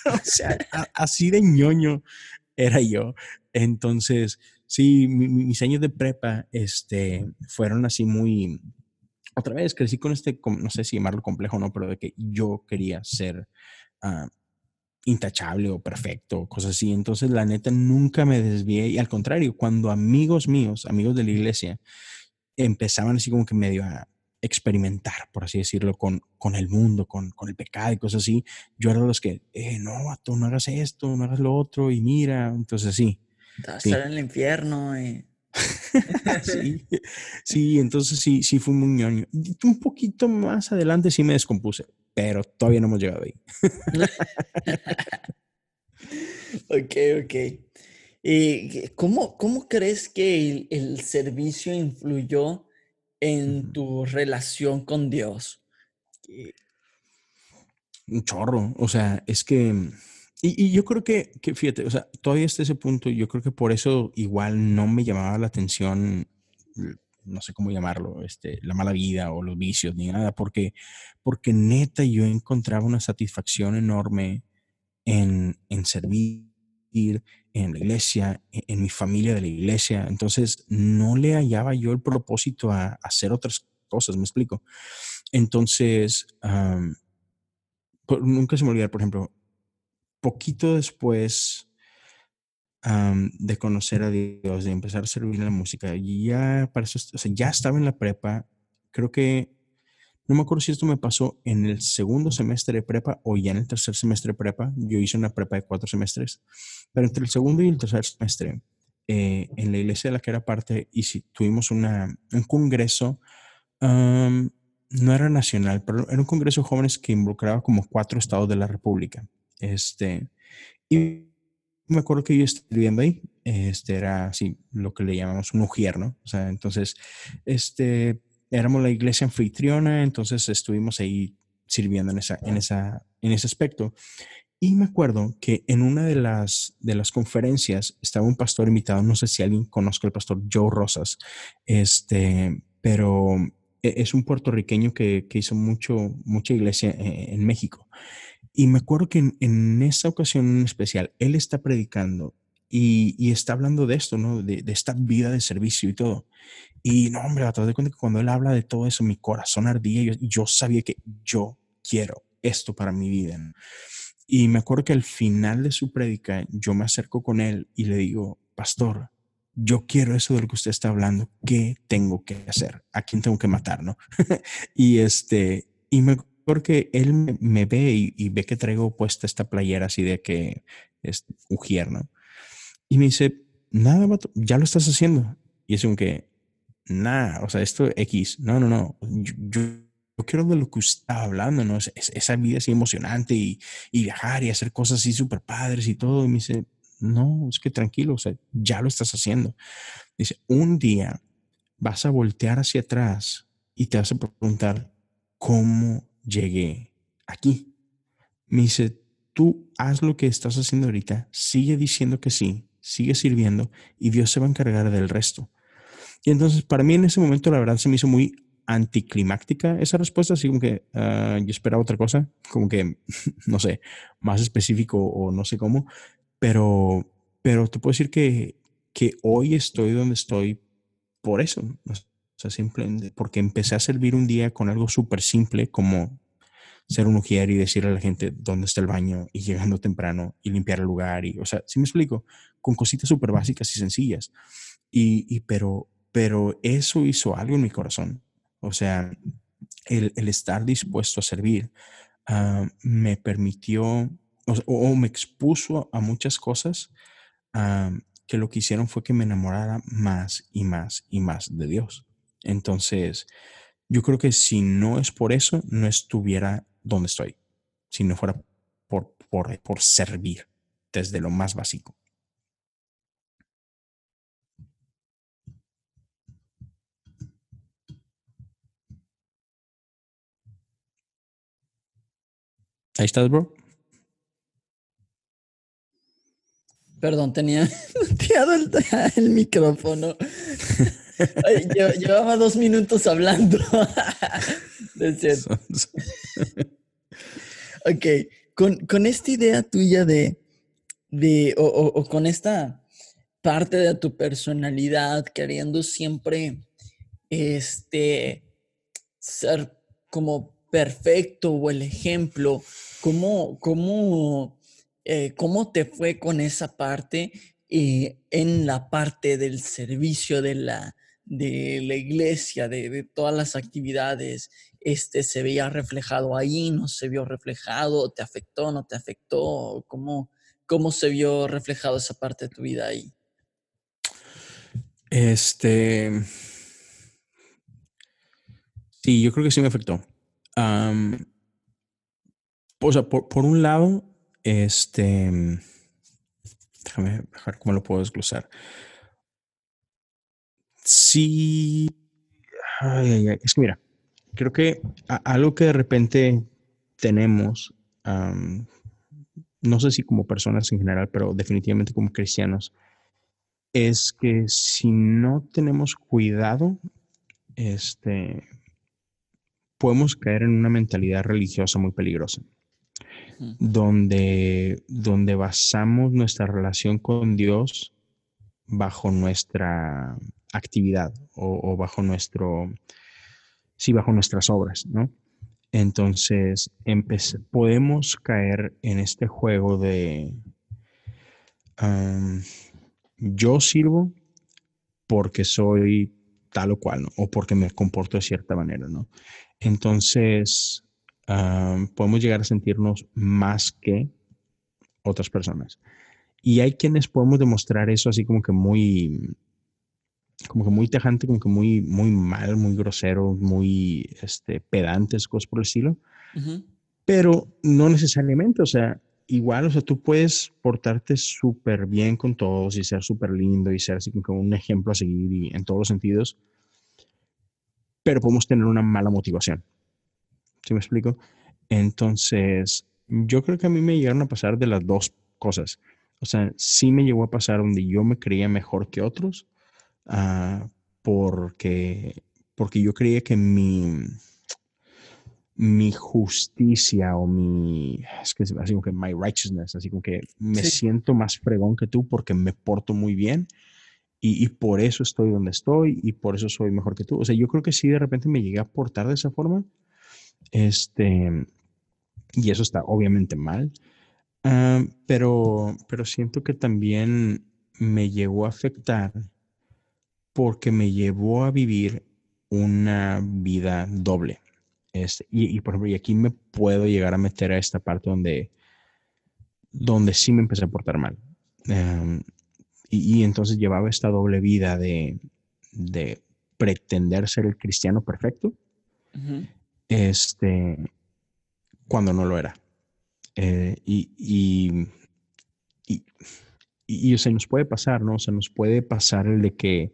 o sea, así de ñoño era yo. Entonces, sí, mis años de prepa, este, fueron así muy, otra vez crecí con este, no sé si llamarlo complejo o no, pero de que yo quería ser ah, intachable o perfecto, cosas así. Entonces, la neta, nunca me desvié. Y al contrario, cuando amigos míos, amigos de la iglesia, empezaban así como que medio a experimentar, por así decirlo, con, con el mundo, con, con el pecado y cosas así, yo era de los que, eh, no, tú no hagas esto, no hagas lo otro, y mira, entonces sí. Vas en el infierno. Y... sí, sí, entonces sí, sí fue muy ñoño. Un poquito más adelante sí me descompuse, pero todavía no hemos llegado ahí. ok, ok. ¿Y cómo, cómo crees que el, servicio influyó en tu relación con Dios? Un chorro, o sea, es que y, yo creo que, que, fíjate, o sea, todavía hasta ese punto, yo creo que por eso igual no me llamaba la atención, no sé cómo llamarlo, este, la mala vida o los vicios ni nada, porque, porque neta yo encontraba una satisfacción enorme en, en servir en la iglesia, e, en, mi familia de la iglesia. Entonces no le hallaba yo el propósito a, hacer otras cosas, me explico. Entonces, nunca se me olvida, por ejemplo, poquito después de conocer a Dios, de empezar a servir en la música, ya para eso, o sea, ya estaba en la prepa, creo que, no me acuerdo si esto me pasó en el segundo semestre de prepa o ya en el tercer semestre de prepa, yo hice una prepa de cuatro semestres, pero entre el segundo y el tercer semestre, eh, en la iglesia de la que era parte, y si tuvimos una, un congreso, no era nacional, pero era un congreso de jóvenes que involucraba como cuatro estados de la República. Este, y me acuerdo que yo estaba viviendo ahí, este era así lo que le llamamos un ujier, ¿no? O sea, entonces, este, éramos la iglesia anfitriona, entonces estuvimos ahí sirviendo en, esa, en, esa, en ese aspecto. Y me acuerdo que en una de las, de las conferencias estaba un pastor invitado, no sé si alguien conozca al pastor Joe Rosas, este, pero e, es un puertorriqueño que, que hizo mucho, mucha iglesia eh, en México. Y me acuerdo que en, esa ocasión en especial, él está predicando y, está hablando de esto, ¿no? De, esta vida de servicio y todo. Y no, hombre, a través de cuenta que cuando él habla de todo eso, mi corazón ardía y yo, sabía que yo quiero esto para mi vida. Y me acuerdo que al final de su prédica, yo me acerco con él y le digo, pastor, yo quiero eso de lo que usted está hablando, ¿qué tengo que hacer? ¿A quién tengo que matar? ¿No? y este, y me porque él me, ve y, ve que traigo puesta esta playera así de que es ujier, ¿no? Y me dice, nada, ya lo estás haciendo. Y es como que, nada, o sea, esto X, no, no, no, yo, quiero de lo que usted está hablando, ¿no? Es, esa vida así emocionante y, y, viajar y hacer cosas así súper padres y todo. Y me dice, no, es que tranquilo, o sea, ya lo estás haciendo. Dice, un día vas a voltear hacia atrás y te vas a preguntar, ¿cómo llegué aquí. Me dice, tú haz lo que estás haciendo ahorita, sigue diciendo que sí, sigue sirviendo y Dios se va a encargar del resto. Y entonces para mí en ese momento la verdad se me hizo muy anticlimáctica esa respuesta, así como que ah, yo esperaba otra cosa, como que, no sé, más específico o no sé cómo, pero, pero te puedo decir que, que hoy estoy donde estoy por eso. O sea, simplemente porque empecé a servir un día con algo súper simple como ser un ujier y decirle a la gente dónde está el baño y llegando temprano y limpiar el lugar. Y, o sea, si me explico, con cositas súper básicas y sencillas. Y, pero, pero eso hizo algo en mi corazón. O sea, el, el estar dispuesto a servir ah, me permitió o, me expuso a muchas cosas ah, que lo que hicieron fue que me enamorara más y más y más de Dios. Entonces, yo creo que si no es por eso, no estuviera donde estoy, si no fuera por, por, por servir desde lo más básico. Ahí estás, bro. Perdón, tenía muteado el, el micrófono. Ay, lle- llevaba dos minutos hablando. Es cierto. Ok, con, con esta idea tuya de, de o, o- o con esta parte de tu personalidad, queriendo siempre este, ser como perfecto o el ejemplo, ¿cómo, cómo, eh, cómo te fue con esa parte eh, en la parte del servicio de la, de la iglesia, de, de todas las actividades? Este, ¿Se veía reflejado ahí? ¿No se vio reflejado? ¿Te afectó? ¿No te afectó? ¿Cómo, cómo se vio reflejado esa parte de tu vida ahí? Este. Sí, yo creo que sí me afectó. O sea, por, por un lado, este. Déjame dejar cómo lo puedo desglosar. Sí. Es que mira, creo que algo que de repente tenemos, no sé si como personas en general, pero definitivamente como cristianos, es que si no tenemos cuidado, este, podemos caer en una mentalidad religiosa muy peligrosa, donde, donde basamos nuestra relación con Dios bajo nuestra actividad o, o bajo nuestro, sí, bajo nuestras obras, ¿no? Entonces, podemos caer en este juego de yo sirvo porque soy tal o cual, ¿no? O porque me comporto de cierta manera, ¿no? Entonces, am, podemos llegar a sentirnos más que otras personas. Y hay quienes podemos demostrar eso así como que muy, como que muy tajante, como que muy, muy mal, muy grosero, muy este, pedantes, cosas por el estilo pero no necesariamente, o sea, igual, o sea, tú puedes portarte súper bien con todos y ser súper lindo y ser así como un ejemplo a seguir y en todos los sentidos, pero podemos tener una mala motivación. ¿Sí me explico? Entonces, yo creo que a mí me llegaron a pasar de las dos cosas. O sea, sí me llegó a pasar donde yo me creía mejor que otros, ah, porque, porque yo creía que mi, mi justicia o mi, es que así como que my righteousness, así como que me Sí. siento más fregón que tú porque me porto muy bien y, por eso estoy donde estoy y por eso soy mejor que tú. O sea, yo creo que sí de repente me llegué a portar de esa forma, este, y eso está obviamente mal, ah, pero, pero siento que también me llegó a afectar porque me llevó a vivir una vida doble. Este, y, y, por ejemplo, y aquí me puedo llegar a meter a esta parte donde, donde sí me empecé a portar mal. Em, y, y entonces llevaba esta doble vida de, de pretender ser el cristiano perfecto, este, cuando no lo era. Eh, y, y, y, y, y, o sea, nos puede pasar, ¿no? O sea, nos puede pasar el de que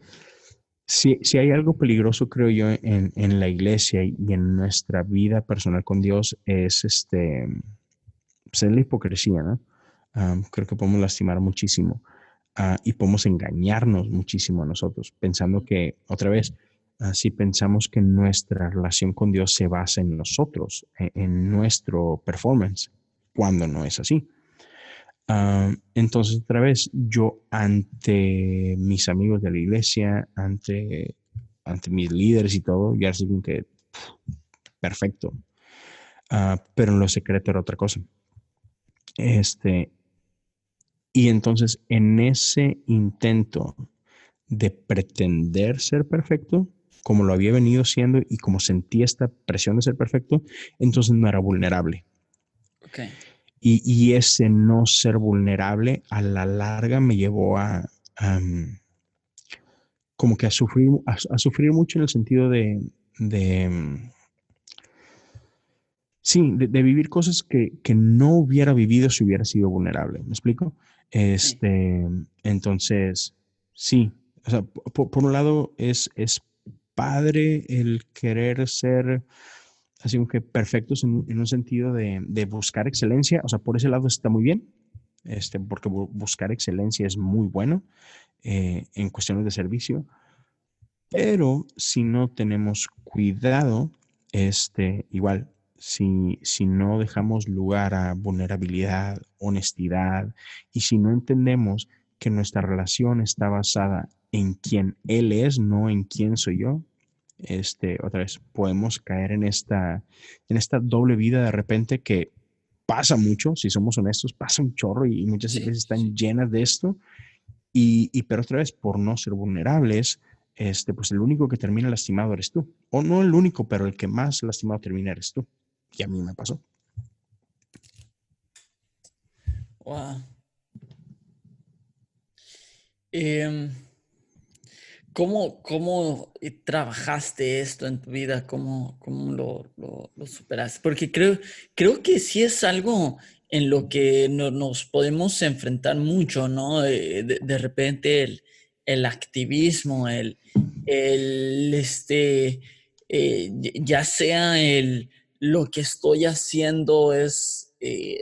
si, si hay algo peligroso, creo yo, en, en la iglesia y en nuestra vida personal con Dios, es este, pues, es la hipocresía, ¿no? Um, creo que podemos lastimar muchísimo uh, y podemos engañarnos muchísimo a nosotros, pensando que, otra vez, uh, si pensamos que nuestra relación con Dios se basa en nosotros, en, en nuestro performance, cuando no es así. Uh, entonces, otra vez, yo ante mis amigos de la iglesia, ante, ante mis líderes y todo, ya como que pff, perfecto. Pero en lo secreto era otra cosa. Este, y entonces, en ese intento de pretender ser perfecto, como lo había venido siendo y como sentía esta presión de ser perfecto, entonces no era vulnerable. Okay. Y, y, ese no ser vulnerable a la larga me llevó a, como que a sufrir, a, sufrir mucho en el sentido de, sí, de, vivir cosas que, no hubiera vivido si hubiera sido vulnerable. ¿Me explico? Este, entonces, sí, o sea, por, un lado es, es padre el querer ser así como que perfectos en, un sentido de, buscar excelencia, o sea, por ese lado está muy bien, este, porque buscar excelencia es muy bueno eh, en cuestiones de servicio, pero si no tenemos cuidado, este, igual, si, si no dejamos lugar a vulnerabilidad, honestidad, y si no entendemos que nuestra relación está basada en quién Él es, no en quién soy yo, este, otra vez, podemos caer en esta, en esta doble vida de repente que pasa mucho, si somos honestos, pasa un chorro y, muchas veces están llenas de esto. Y, y, pero otra vez, por no ser vulnerables, este, pues el único que termina lastimado eres tú. O no el único, pero el que más lastimado termina eres tú. Y a mí me pasó. Wow. Em, ¿cómo, ¿Cómo trabajaste esto en tu vida? ¿Cómo, cómo lo, lo, superaste? Porque creo, creo que sí es algo en lo que nos podemos enfrentar mucho, ¿no? De, de, repente el, el, activismo, el, el este, eh, ya sea el lo que estoy haciendo es eh,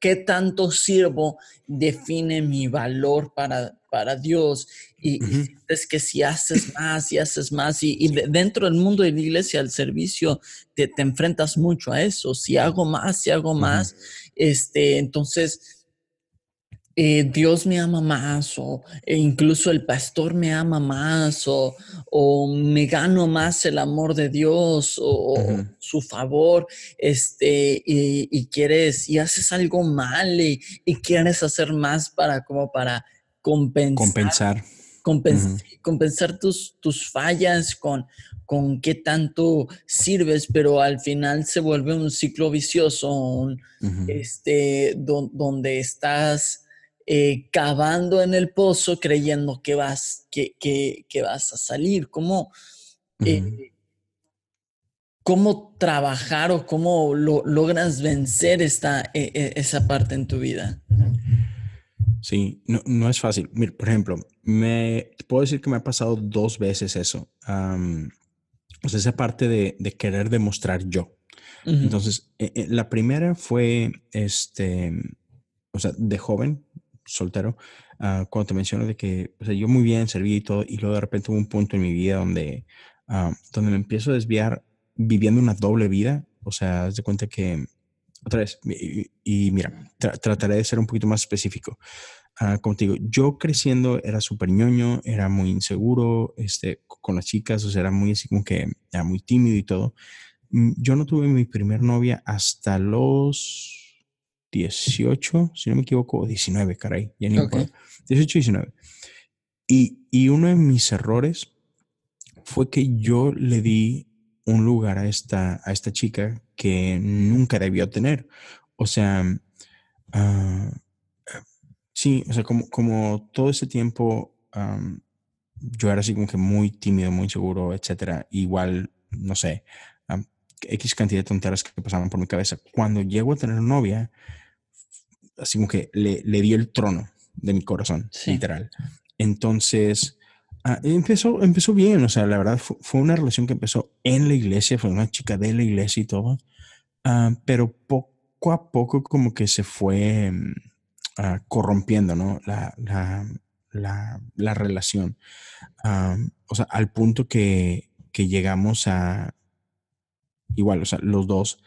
qué tanto sirvo define mi valor para, para Dios. Y, es que si haces más y haces más, y, dentro del mundo de la iglesia, el servicio, te, te, enfrentas mucho a eso. Si hago más, si hago más, este, entonces eh, Dios me ama más o e incluso el pastor me ama más o, me gano más el amor de Dios o, su favor, este, y, quieres, y haces algo mal y, quieres hacer más para como para compensar. Compensar. compensar tus, tus fallas con, con qué tanto sirves, pero al final se vuelve un ciclo vicioso, este, donde estás eh, cavando en el pozo creyendo que vas, que, que, vas a salir. ¿Cómo, eh, ¿Cómo trabajar o cómo logras vencer esta, e, e, esa parte en tu vida? Sí, no, no es fácil. Mira, por ejemplo, me puedo decir que me ha pasado dos veces eso. o sea, esa parte de, de querer demostrar yo. Entonces, e, la primera fue, este, o sea, de joven, soltero, ah, cuando te menciono de que o sea, yo muy bien serví y todo, y luego de repente hubo un punto en mi vida donde, ah, donde me empiezo a desviar viviendo una doble vida, o sea, haz de cuenta que, otra vez, y, mira, trataré de ser un poquito más específico. Uh, como te digo, yo creciendo era súper ñoño, era muy inseguro este, con las chicas, o sea, era muy así como que era muy tímido y todo. Mm, yo no tuve mi primer novia hasta los 18, si no me equivoco, 19, caray, ya ni 18, 19. Y, y uno de mis errores fue que yo le di un lugar a esta, a esta chica que nunca debió tener. O sea, uh, sí, o sea, como, como todo ese tiempo yo era así como que muy tímido, muy inseguro, etcétera. Igual, no sé, X cantidad de tonteras que pasaban por mi cabeza. Cuando llego a tener novia, así como que le, le dio el trono de mi corazón, literal. Entonces, ah, empezó, empezó bien, o sea, la verdad fue, una relación que empezó en la iglesia, fue una chica de la iglesia y todo, ah, pero poco a poco como que se fue mm, ah, corrompiendo, ¿no? La, la, la, la relación. o sea, al punto que, que llegamos a, igual, o sea, los dos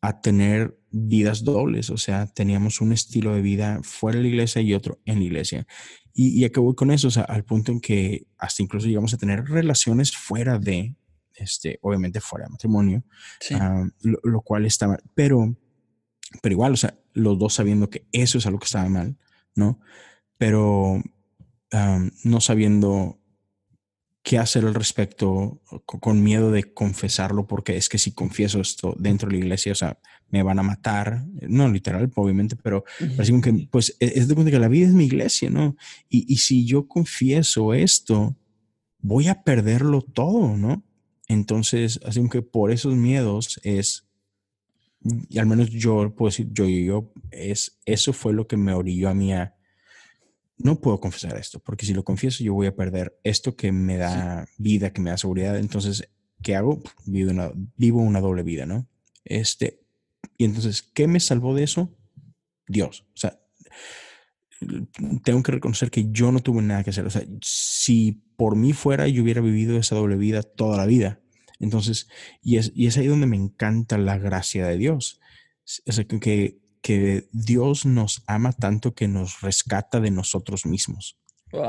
a tener vidas dobles, o sea, teníamos un estilo de vida fuera de la iglesia y otro en la iglesia. Y, y acabó con eso, o sea, al punto en que hasta incluso llegamos a tener relaciones fuera de, este, obviamente fuera de matrimonio, ah, lo, cual estaba, pero, pero igual, o sea, los dos sabiendo que eso es algo que estaba mal, ¿no? Pero no sabiendo qué hacer al respecto, con miedo de confesarlo, porque es que si confieso esto dentro de la iglesia, o sea, me van a matar, no literal, obviamente, pero parece que, pues, e, es de cuenta que la vida es mi iglesia, ¿no? Y, y si yo confieso esto, voy a perderlo todo, ¿no? Entonces, así que por esos miedos es, y al menos yo puedo decir, yo, y yo, es, eso fue lo que me orilló a mí a, no puedo confesar esto, porque si lo confieso yo voy a perder esto que me da vida, que me da seguridad. Entonces, ¿qué hago? Vivo una, vivo una doble vida, ¿no? Este, y entonces, ¿qué me salvó de eso? Dios. O sea, tengo que reconocer que yo no tuve nada que hacer. O sea, si por mí fuera, yo hubiera vivido esa doble vida toda la vida. Entonces, y es, y es ahí donde me encanta la gracia de Dios. Es que que Dios nos ama tanto que nos rescata de nosotros mismos.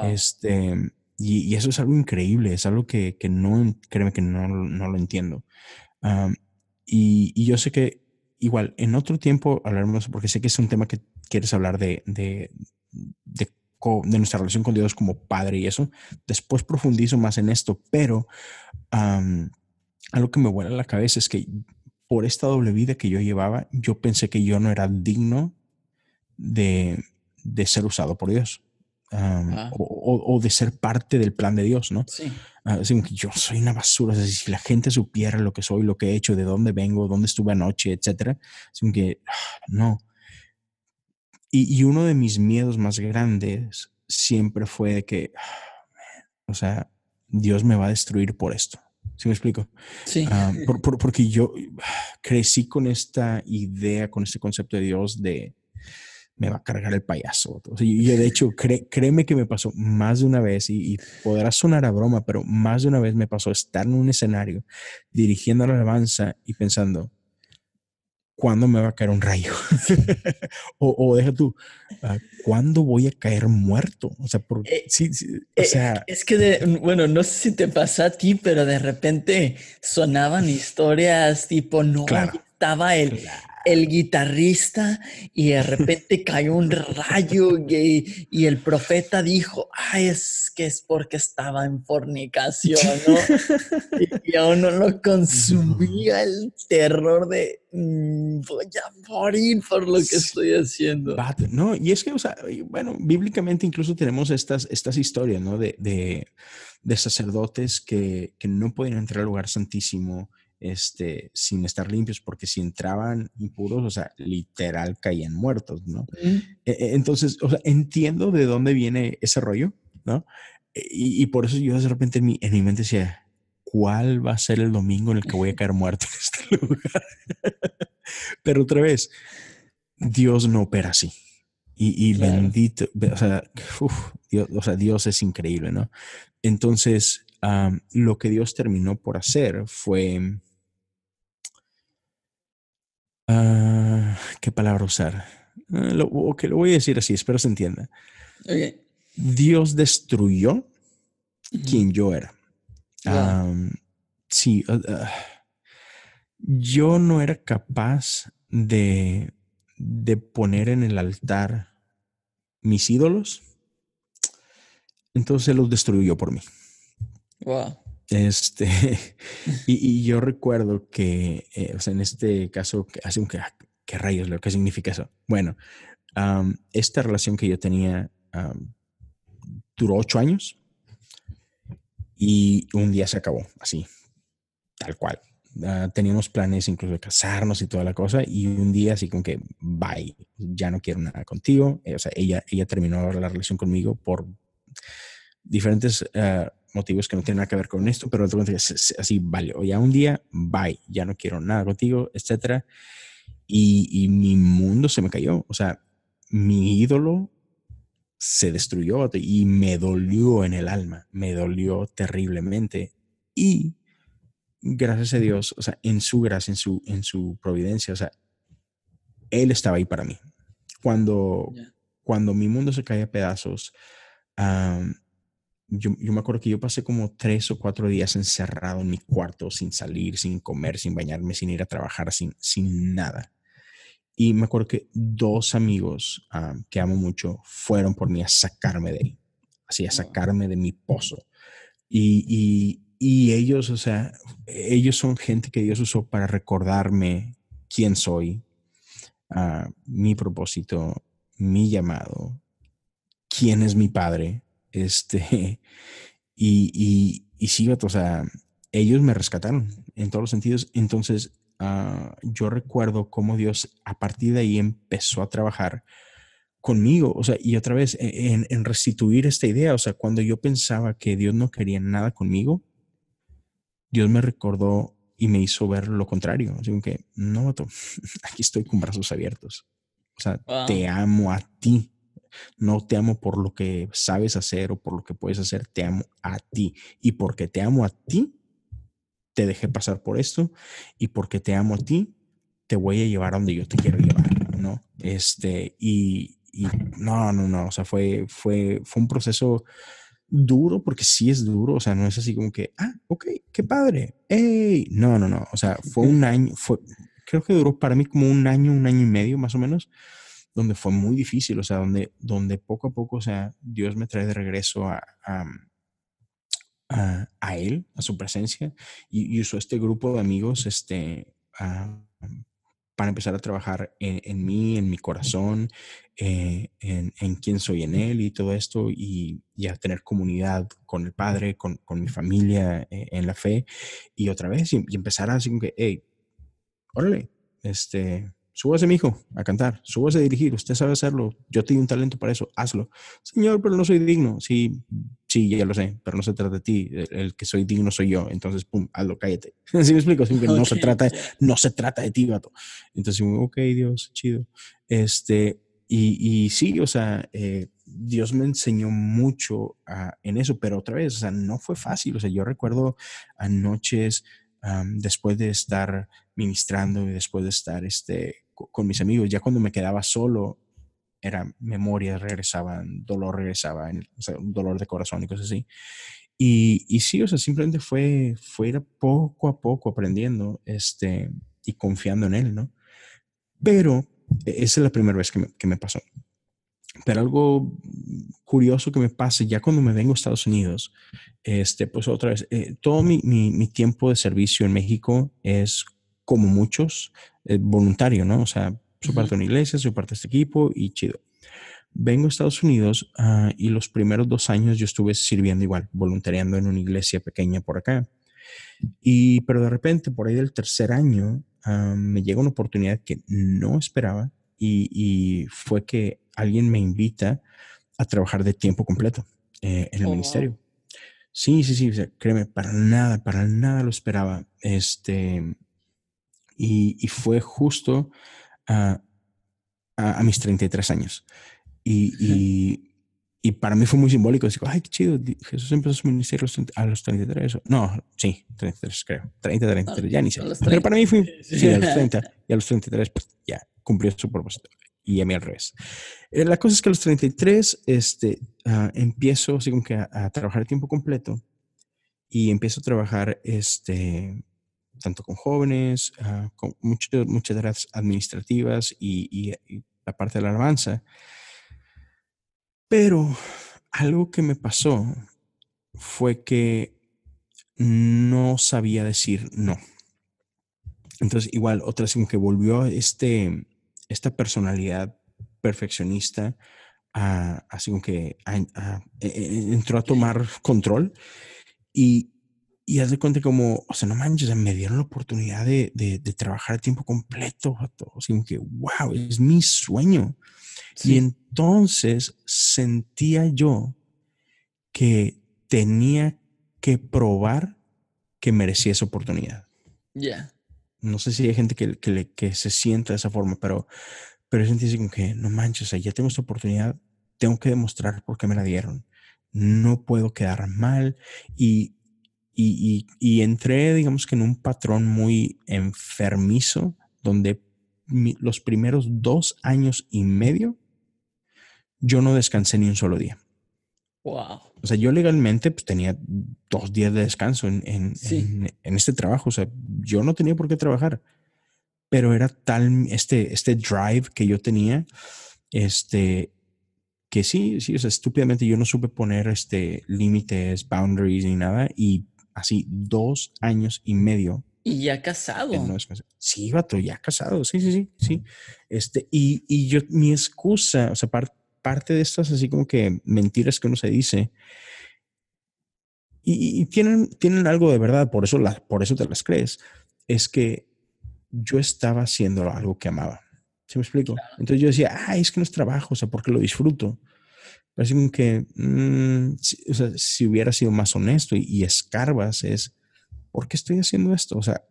Este, y, eso es algo increíble, es algo que, no, créeme que no, lo entiendo. y, yo sé que igual en otro tiempo hablaremos, porque sé que es un tema que quieres hablar de, de, de, nuestra relación con Dios como Padre y eso. Después profundizo más en esto, pero algo que me vuela la cabeza es que por esta doble vida que yo llevaba, yo pensé que yo no era digno de, ser usado por Dios. Ah. o, de ser parte del plan de Dios, ¿no? Sí. Que yo soy una basura. si la gente supiera lo que soy, lo que he hecho, de dónde vengo, dónde estuve anoche, etcétera, así que ah, no. Y, y, uno de mis miedos más grandes siempre fue de que, o sea, Dios me va a destruir por esto. ¿Sí me explico? Sí. Ah, porque yo crecí con esta idea, con este concepto de Dios de me va a cargar el payaso. y de hecho, créeme que me pasó más de una vez, y, y, podrá sonar a broma, pero más de una vez me pasó estar en un escenario dirigiendo la alabanza y pensando, ¿cuándo me va a caer un rayo? o, deja tú, ah, ¿cuándo voy a caer muerto? O sea, por, eh, sí, o eh, sea... Es que, bueno, no sé si te pasa a ti, pero de repente sonaban historias tipo, no, estaba el, el guitarrista y de repente cayó un rayo y, y, el profeta dijo, ay, es que es porque estaba en fornicación, y, aún no lo consumía el terror de mm, voy a morir por lo que estoy haciendo. No, y es que, bueno, bíblicamente incluso tenemos estas, estas historias, ¿no? De, de, de sacerdotes que, que no pueden entrar al lugar santísimo este, sin estar limpios, porque si entraban impuros, o sea, literal caían muertos, ¿no? E, e, entonces, o sea, entiendo de dónde viene ese rollo, ¿no? E, y, por eso yo de repente en mi, en mi mente decía, ¿cuál va a ser el domingo en el que voy a caer muerto en este lugar? Pero otra vez, Dios no opera así. Y, bendito, o sea, Dios, o sea, Dios es increíble, ¿no? Entonces, lo que Dios terminó por hacer fue Ah, ¿Qué palabra usar? Ah, lo, lo voy a decir así, espero se entienda. Dios destruyó quien yo era. sí, ah, yo no era capaz de, de poner en el altar mis ídolos, entonces los destruyó por mí. Wow. Este, y, yo recuerdo que, eh, o sea, en este caso, hace un que, ¿qué rayos? ¿Qué significa eso? Bueno, esta relación que yo tenía duró ocho años y un día se acabó, así, tal cual. Ah, teníamos planes incluso de casarnos y toda la cosa y un día así como que bye, ya no quiero nada contigo. Eh, o sea, ella, ella terminó la relación conmigo por diferentes uh, motivos que no tienen nada que ver con esto, pero es así, vale, o ya un día, bye, ya no quiero nada contigo, etcétera. Y, y, mi mundo se me cayó, o sea, mi ídolo se destruyó y me dolió en el alma, me dolió terriblemente. Y gracias a Dios, o sea, en su gracia, en su, en su providencia, o sea, Él estaba ahí para mí. Cuando, cuando mi mundo se cae a pedazos, yo, me acuerdo que yo pasé como tres o cuatro días encerrado en mi cuarto, sin salir, sin comer, sin bañarme, sin ir a trabajar, sin, sin nada. Y me acuerdo que dos amigos que amo mucho fueron por mí a sacarme de ahí, así a sacarme de mi pozo. Y, y, ellos, o sea, ellos son gente que Dios usó para recordarme quién soy, uh, mi propósito, mi llamado, quién es mi padre. Este, y, y, y sí, o sea, ellos me rescataron en todos los sentidos. Entonces, uh, yo recuerdo cómo Dios a partir de ahí empezó a trabajar conmigo, o sea, y otra vez e, en, en, restituir esta idea, o sea, cuando yo pensaba que Dios no quería nada conmigo, Dios me recordó y me hizo ver lo contrario, así que, no, aquí estoy con brazos abiertos, o sea, te amo a ti, no te amo por lo que sabes hacer o por lo que puedes hacer, te amo a ti, y porque te amo a ti, te dejé pasar por esto, y porque te amo a ti, te voy a llevar a donde yo te quiero llevar, ¿no? Este, y, y no, no, no, o sea, fue, fue, fue un proceso duro porque sí es duro, o sea, no es así como que, ah, ok, qué padre, hey, no, no, no, o sea, fue un año, fue, creo que duró para mí como un año, un año y medio más o menos, donde fue muy difícil, o sea, donde, donde poco a poco, o sea, Dios me trae de regreso a, a, a, Él, a su presencia, y, y, usó este grupo de amigos, este, para empezar a trabajar en, mí, en mi corazón, eh, en, en, quién soy en Él y todo esto, y, a tener comunidad con el Padre, con, con mi familia eh, en la fe, y otra vez, y, empezar así como que, hey, órale, este, súbase, mi hijo, a cantar, súbase a dirigir, usted sabe hacerlo, yo tengo un talento para eso, hazlo. Señor, pero no soy digno. Sí, sí, ya lo sé, pero no se trata de ti, el, que soy digno soy yo, entonces, pum, hazlo, cállate. ¿Sí me explico? no, se trata, no se trata de ti, vato. Entonces, ok, Dios, chido. Este, y, y sí, o sea, eh, Dios me enseñó mucho en eso, pero otra vez, o sea, no fue fácil. O sea, yo recuerdo a noches después de estar ministrando y después de estar este, con mis amigos, ya cuando me quedaba solo, era memoria, regresaban, dolor regresaba, o sea, dolor de corazón y cosas así. Y, y, sí, o sea, simplemente fue, fue ir poco a poco aprendiendo este, y confiando en él, ¿no? Pero e, esa es la primera vez que me, que me pasó. Pero algo curioso que me pase ya cuando me vengo a Estados Unidos, este, pues otra vez, eh, todo mi, mi, mi, tiempo de servicio en México es como muchos, eh, voluntario, ¿no? O sea, soy parte de una iglesia, soy parte de este equipo y chido. Vengo a Estados Unidos uh, y los primeros dos años yo estuve sirviendo igual, voluntariando en una iglesia pequeña por acá. Y, pero de repente, por ahí del tercer año, uh, me llega una oportunidad que no esperaba y, y, fue que alguien me invita a trabajar de tiempo completo eh, en el oh, ministerio. Sí, sí, sí, créeme, para nada, para nada lo esperaba. Este, y, y fue justo a, a, mis 33 años. Y, y, y, para mí fue muy simbólico. Digo, ay, qué chido, Jesús empezó su ministerio a los 33. No, sí, 33 creo. 30, 33, ya ni sé. Pero para mí fue, sí, a los 30 y a los 33, pues ya cumplió su propósito. Y a mí al revés. Eh, la cosa es que a los 33 este, uh, empiezo así como que a, a trabajar a tiempo completo y empiezo a trabajar este, tanto con jóvenes, uh, con mucho, muchas áreas administrativas y, y, y, la parte de la alabanza. Pero algo que me pasó fue que no sabía decir no. Entonces, igual, otra vez como que volvió este, esta personalidad perfeccionista a, así como que a, a, e, e, entró a tomar control y, y haz de cuenta como, o sea, no manches, me dieron la oportunidad de, de, de trabajar a tiempo completo, así que, wow, es mi sueño. Sí. Y entonces sentía yo que tenía que probar que merecía esa oportunidad. Ya. Yeah. No sé si hay gente que, que, que se sienta de esa forma, pero, pero sentí así como que, no manches, o sea, ya tengo esta oportunidad, tengo que demostrar por qué me la dieron. No puedo quedar mal y y, y, y, entré, digamos que en un patrón muy enfermizo, donde mi, los primeros dos años y medio yo no descansé ni un solo día. Wow. O sea, yo legalmente pues, tenía dos días de descanso en, en, sí. en, en, este trabajo. O sea, yo no tenía por qué trabajar, pero era tal este, este drive que yo tenía, este, que sí, sí, o sea, estúpidamente yo no supe poner este límites, boundaries ni nada y así dos años y medio. Y ya casado. No sí, vato, ya casado, sí, sí, sí, sí. Este, y, y yo, mi excusa, o sea, parte de estas así como que mentiras que uno se dice, y, tienen, tienen algo de verdad, por eso, la, por eso te las crees, es que yo estaba haciendo algo que amaba. ¿Se me explico? Entonces yo decía, ay, es que no es trabajo, o sea, porque lo disfruto. Pero así como que, mm, si, o sea, si hubiera sido más honesto y, escarbas, es, ¿por qué estoy haciendo esto? O sea,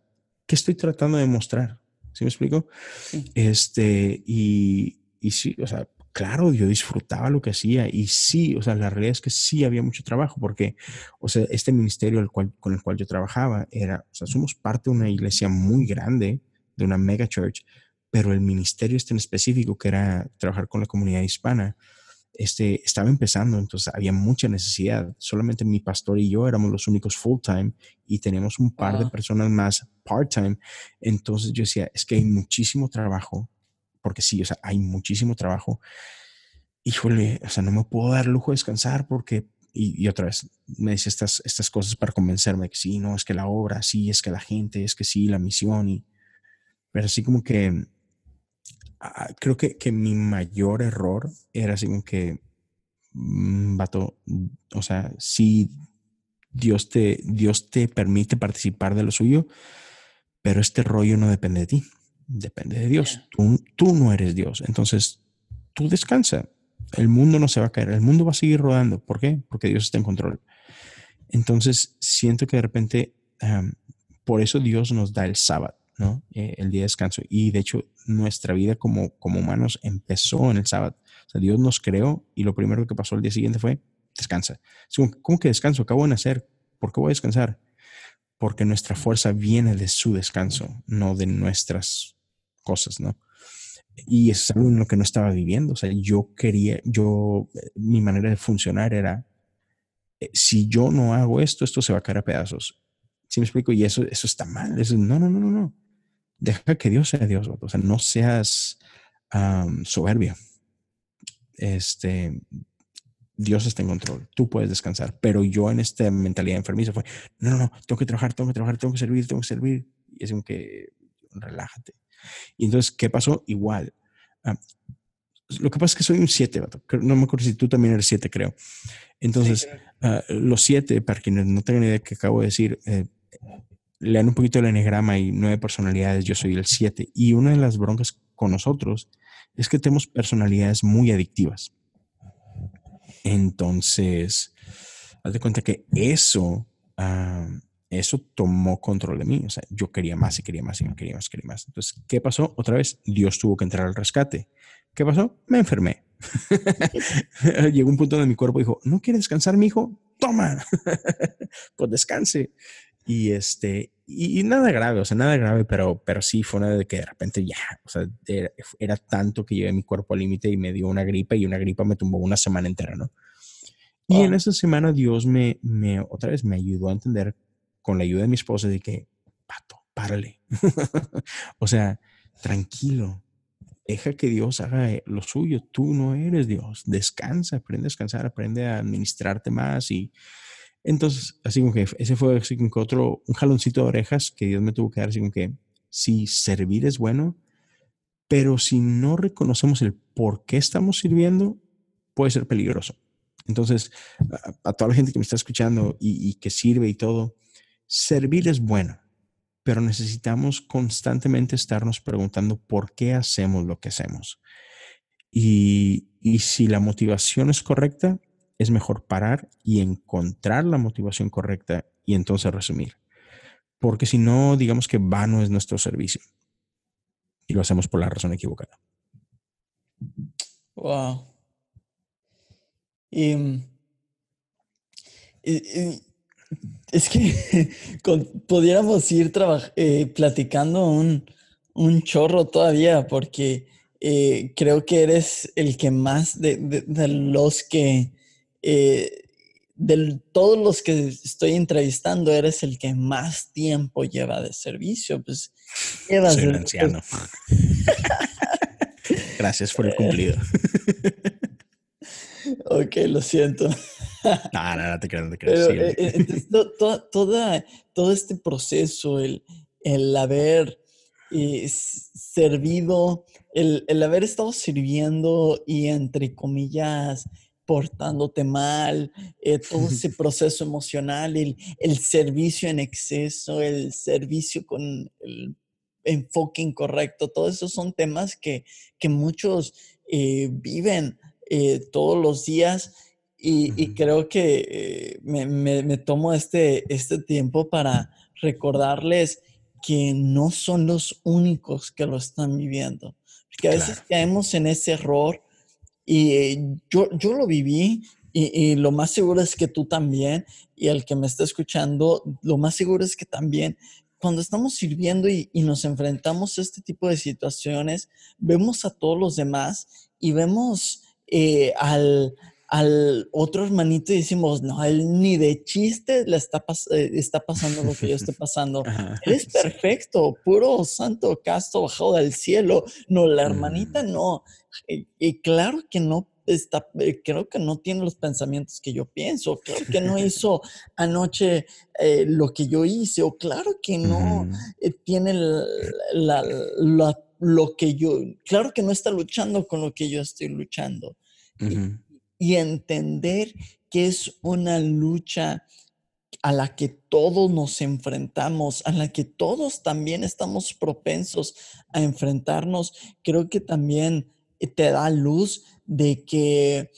¿qué estoy tratando de mostrar? ¿Sí me explico? Este, y, y sí, o sea, claro, yo disfrutaba lo que hacía y sí, o sea, la realidad es que sí había mucho trabajo porque, o sea, este ministerio cual, con el cual yo trabajaba era, o sea, somos parte de una iglesia muy grande, de una mega church, pero el ministerio este en específico, que era trabajar con la comunidad hispana, este, estaba empezando, entonces había mucha necesidad. Solamente mi pastor y yo éramos los únicos full time y tenemos un par de personas más part time. Entonces yo decía, es que hay muchísimo trabajo porque sí, o sea, hay muchísimo trabajo. Híjole, o sea, no me puedo dar lujo de descansar porque, y, otra vez, me dice estas, estas cosas para convencerme que sí, no, es que la obra, sí, es que la gente, es que sí, la misión, y, pero así como que, creo que, que mi mayor error era así como que, mm, vato, o sea, si Dios te, Dios te permite participar de lo suyo, pero este rollo no depende de ti depende de Dios. Tú, tú, no eres Dios. Entonces, tú descansa. El mundo no se va a caer. El mundo va a seguir rodando. ¿Por qué? Porque Dios está en control. Entonces, siento que de repente, por eso Dios nos da el sábado, ¿no? Eh, el día de descanso. Y de hecho, nuestra vida como, como humanos empezó en el sábado. O sea, Dios nos creó y lo primero que pasó el día siguiente fue, descansa. ¿Cómo que descanso? Acabo de nacer. ¿Por qué voy a descansar? Porque nuestra fuerza viene de su descanso, no de nuestras cosas, ¿no? Y es algo en lo que no estaba viviendo. O sea, yo quería, yo, mi manera de funcionar era, eh, si yo no hago esto, esto se va a caer a pedazos. ¿Sí me explico? Y eso, eso está mal. Eso, no, no, no, no, no. Deja que Dios sea Dios. O sea, no seas soberbio. Este, Dios está en control, tú puedes descansar, pero yo en esta mentalidad enfermiza fue, no, no, no, tengo que trabajar, tengo que trabajar, tengo que servir, tengo que servir. Y es como que, relájate. Y entonces, ¿qué pasó? Igual. Lo que pasa es que soy un 7, no me acuerdo si tú también eres 7, creo. Entonces, ah, los 7, para quienes no tengan idea de qué acabo de decir, eh, lean un poquito el enegrama y nueve personalidades, yo soy el 7. Y una de las broncas con nosotros es que tenemos personalidades muy adictivas. Entonces, haz de cuenta que eso eso tomó control de mí. O sea, yo quería más y quería más y quería más, quería más. Entonces, ¿qué pasó? Otra vez, Dios tuvo que entrar al rescate. ¿Qué pasó? Me enfermé. Llegó un punto donde mi cuerpo dijo, ¿no quiere descansar, mi hijo? Toma, pues descanse. Y este, y, nada grave, o sea, nada grave, pero, pero sí fue una de que de repente ya, o sea, era, tanto que llevé mi cuerpo al límite y me dio una gripa y una gripa me tumbó una semana entera, ¿no? Y en esa semana Dios me, me, otra vez me ayudó a entender con la ayuda de mi esposa de que, pato, párale. o sea, tranquilo. Deja que Dios haga eh, lo suyo. Tú no eres Dios. Descansa, aprende a descansar, aprende a administrarte más. Y entonces, así como que ese fue así como que otro, un jaloncito de orejas que Dios me tuvo que dar. Así como que, si servir es bueno, pero si no reconocemos el por qué estamos sirviendo, puede ser peligroso. Entonces, a, toda la gente que me está escuchando y, y que sirve y todo, Servir es bueno, pero necesitamos constantemente estarnos preguntando por qué hacemos lo que hacemos. Y, si la motivación es correcta, es mejor parar y encontrar la motivación correcta y entonces resumir. Porque si no, digamos que vano es nuestro servicio. Y lo hacemos por la razón equivocada. Wow. y, es que pudiéramos ir eh, platicando un, chorro todavía, porque eh, creo que eres el que más de, los que, eh, de todos los que estoy entrevistando, eres el que más tiempo lleva de servicio. Pues llevas Soy anciano. Gracias por el cumplido. Ok, lo siento. No, no, no te creas, no te. Pero, síguele. eh, eh, entonces, to- to- toda, todo este proceso, el, el haber eh, servido, el, el haber estado sirviendo y entre comillas portándote mal, eh, todo ese proceso emocional, el, el servicio en exceso, el servicio con el enfoque incorrecto, todos esos son temas que, que muchos eh, viven eh, todos los días y, y Ujú. creo que eh, me, me- me tomo este, este tiempo para recordarles que no son los únicos que lo están viviendo. Porque a veces Claro. caemos en ese error y eh, yo, yo lo viví y, y lo más seguro es que tú también y el que me está escuchando, lo más seguro es que también. Cuando estamos sirviendo y, y nos enfrentamos a este tipo de situaciones, vemos a todos los demás y vemos eh, al, al otro hermanito y decimos, no, él ni de chiste le está, pas- eh, está pasando lo que yo estoy pasando. Ajá, Eres sí. perfecto, puro santo casto bajado del cielo. No, la hermanita Mm. no. Y, y claro que no está, eh, creo que no tiene los pensamientos que yo pienso. Claro que no hizo anoche eh, lo que yo hice. O claro que no eh, tiene la, la- la- lo que yo, claro que no está luchando con lo que yo estoy luchando. Y entender que es una lucha a la que todos nos enfrentamos, a la que todos también estamos propensos a enfrentarnos, creo que también eh, te da luz de que